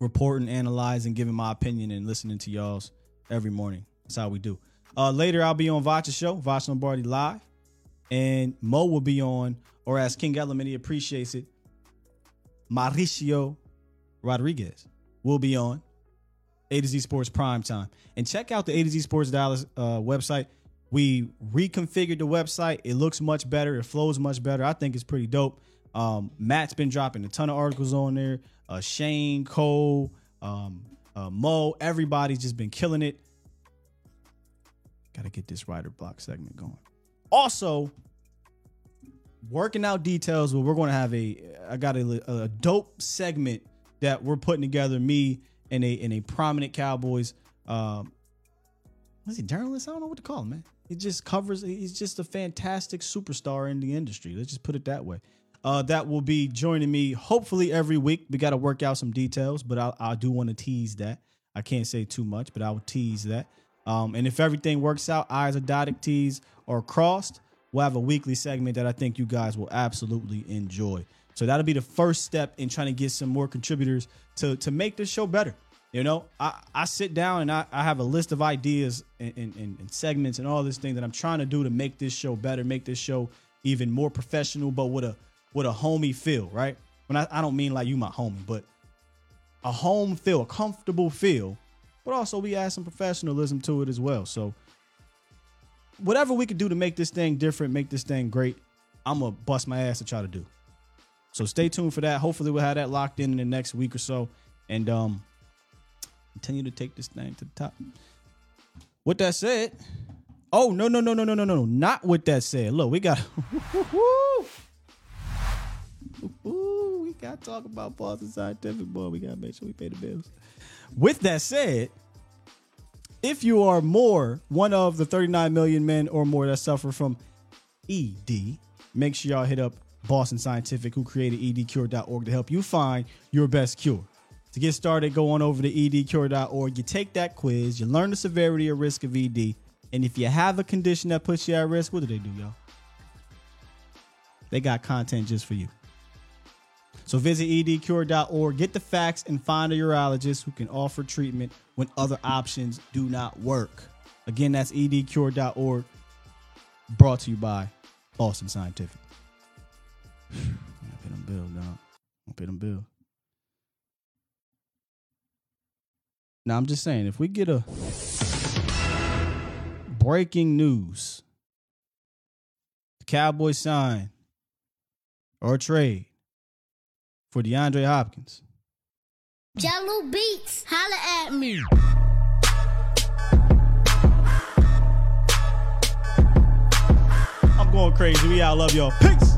reporting, analyzing, giving my opinion, and listening to y'all's every morning. That's how we do. Uh, later, I'll be on Vacha's show, Vacha Lombardi live, and Mo will be on, or as King Element appreciates it, Mauricio Rodriguez will be on A to Z Sports Prime Time. And check out the A to Z Sports Dallas uh, website. We reconfigured the website. It looks much better. It flows much better. I think it's pretty dope. Um, Matt's been dropping a ton of articles on there. Uh, Shane, Cole, um, uh, Mo, everybody's just been killing it. Got to get this writer block segment going. Also, working out details. Well, we're going to have a. I got a, a dope segment that we're putting together. Me and a and a prominent Cowboys. Um, was he journalist? I don't know what to call him, man. He just covers. He's just a fantastic superstar in the industry. Let's just put it that way. Uh, that will be joining me hopefully every week. We got to work out some details, but I, I do want to tease that. I can't say too much, but I will tease that. Um, and if everything works out, eyes are dotted, T's are crossed, we'll have a weekly segment that I think you guys will absolutely enjoy. So that'll be the first step in trying to get some more contributors to to make this show better. You know, I, I sit down and I, I have a list of ideas and, and, and segments and all this thing that I'm trying to do to make this show better, make this show even more professional, but with a with a homey feel, right? When I, I don't mean like you my homie, but a home feel, a comfortable feel, but also we add some professionalism to it as well. So whatever we could do to make this thing different, make this thing great, I'm gonna bust my ass to try to do. So stay tuned for that. Hopefully we'll have that locked in in the next week or so. And um continue to take this thing to the top. With that said, oh no no no no no no no not with that said. Look, we got ooh, we got gotta talk about Boston Scientific, boy. We gotta make sure we pay the bills. With that said, if you are more one of the 39 million men or more that suffer from ED, make sure y'all hit up Boston Scientific, who created edcure.org to help you find your best cure. To get started, go on over to edcure.org. You take that quiz, you learn the severity or risk of ED, and if you have a condition that puts you at risk, what do they do, y'all? They got content just for you. So visit edcure.org, get the facts, and find a urologist who can offer treatment when other options do not work. Again, that's edcure.org, brought to you by Boston Scientific. I pay them bill, dog. I pay them bill. Now I'm just saying, if we get a breaking news, the Cowboys sign or trade for DeAndre Hopkins. Jello Beats, holla at me. I'm going crazy. We out. Love y'all. Peace.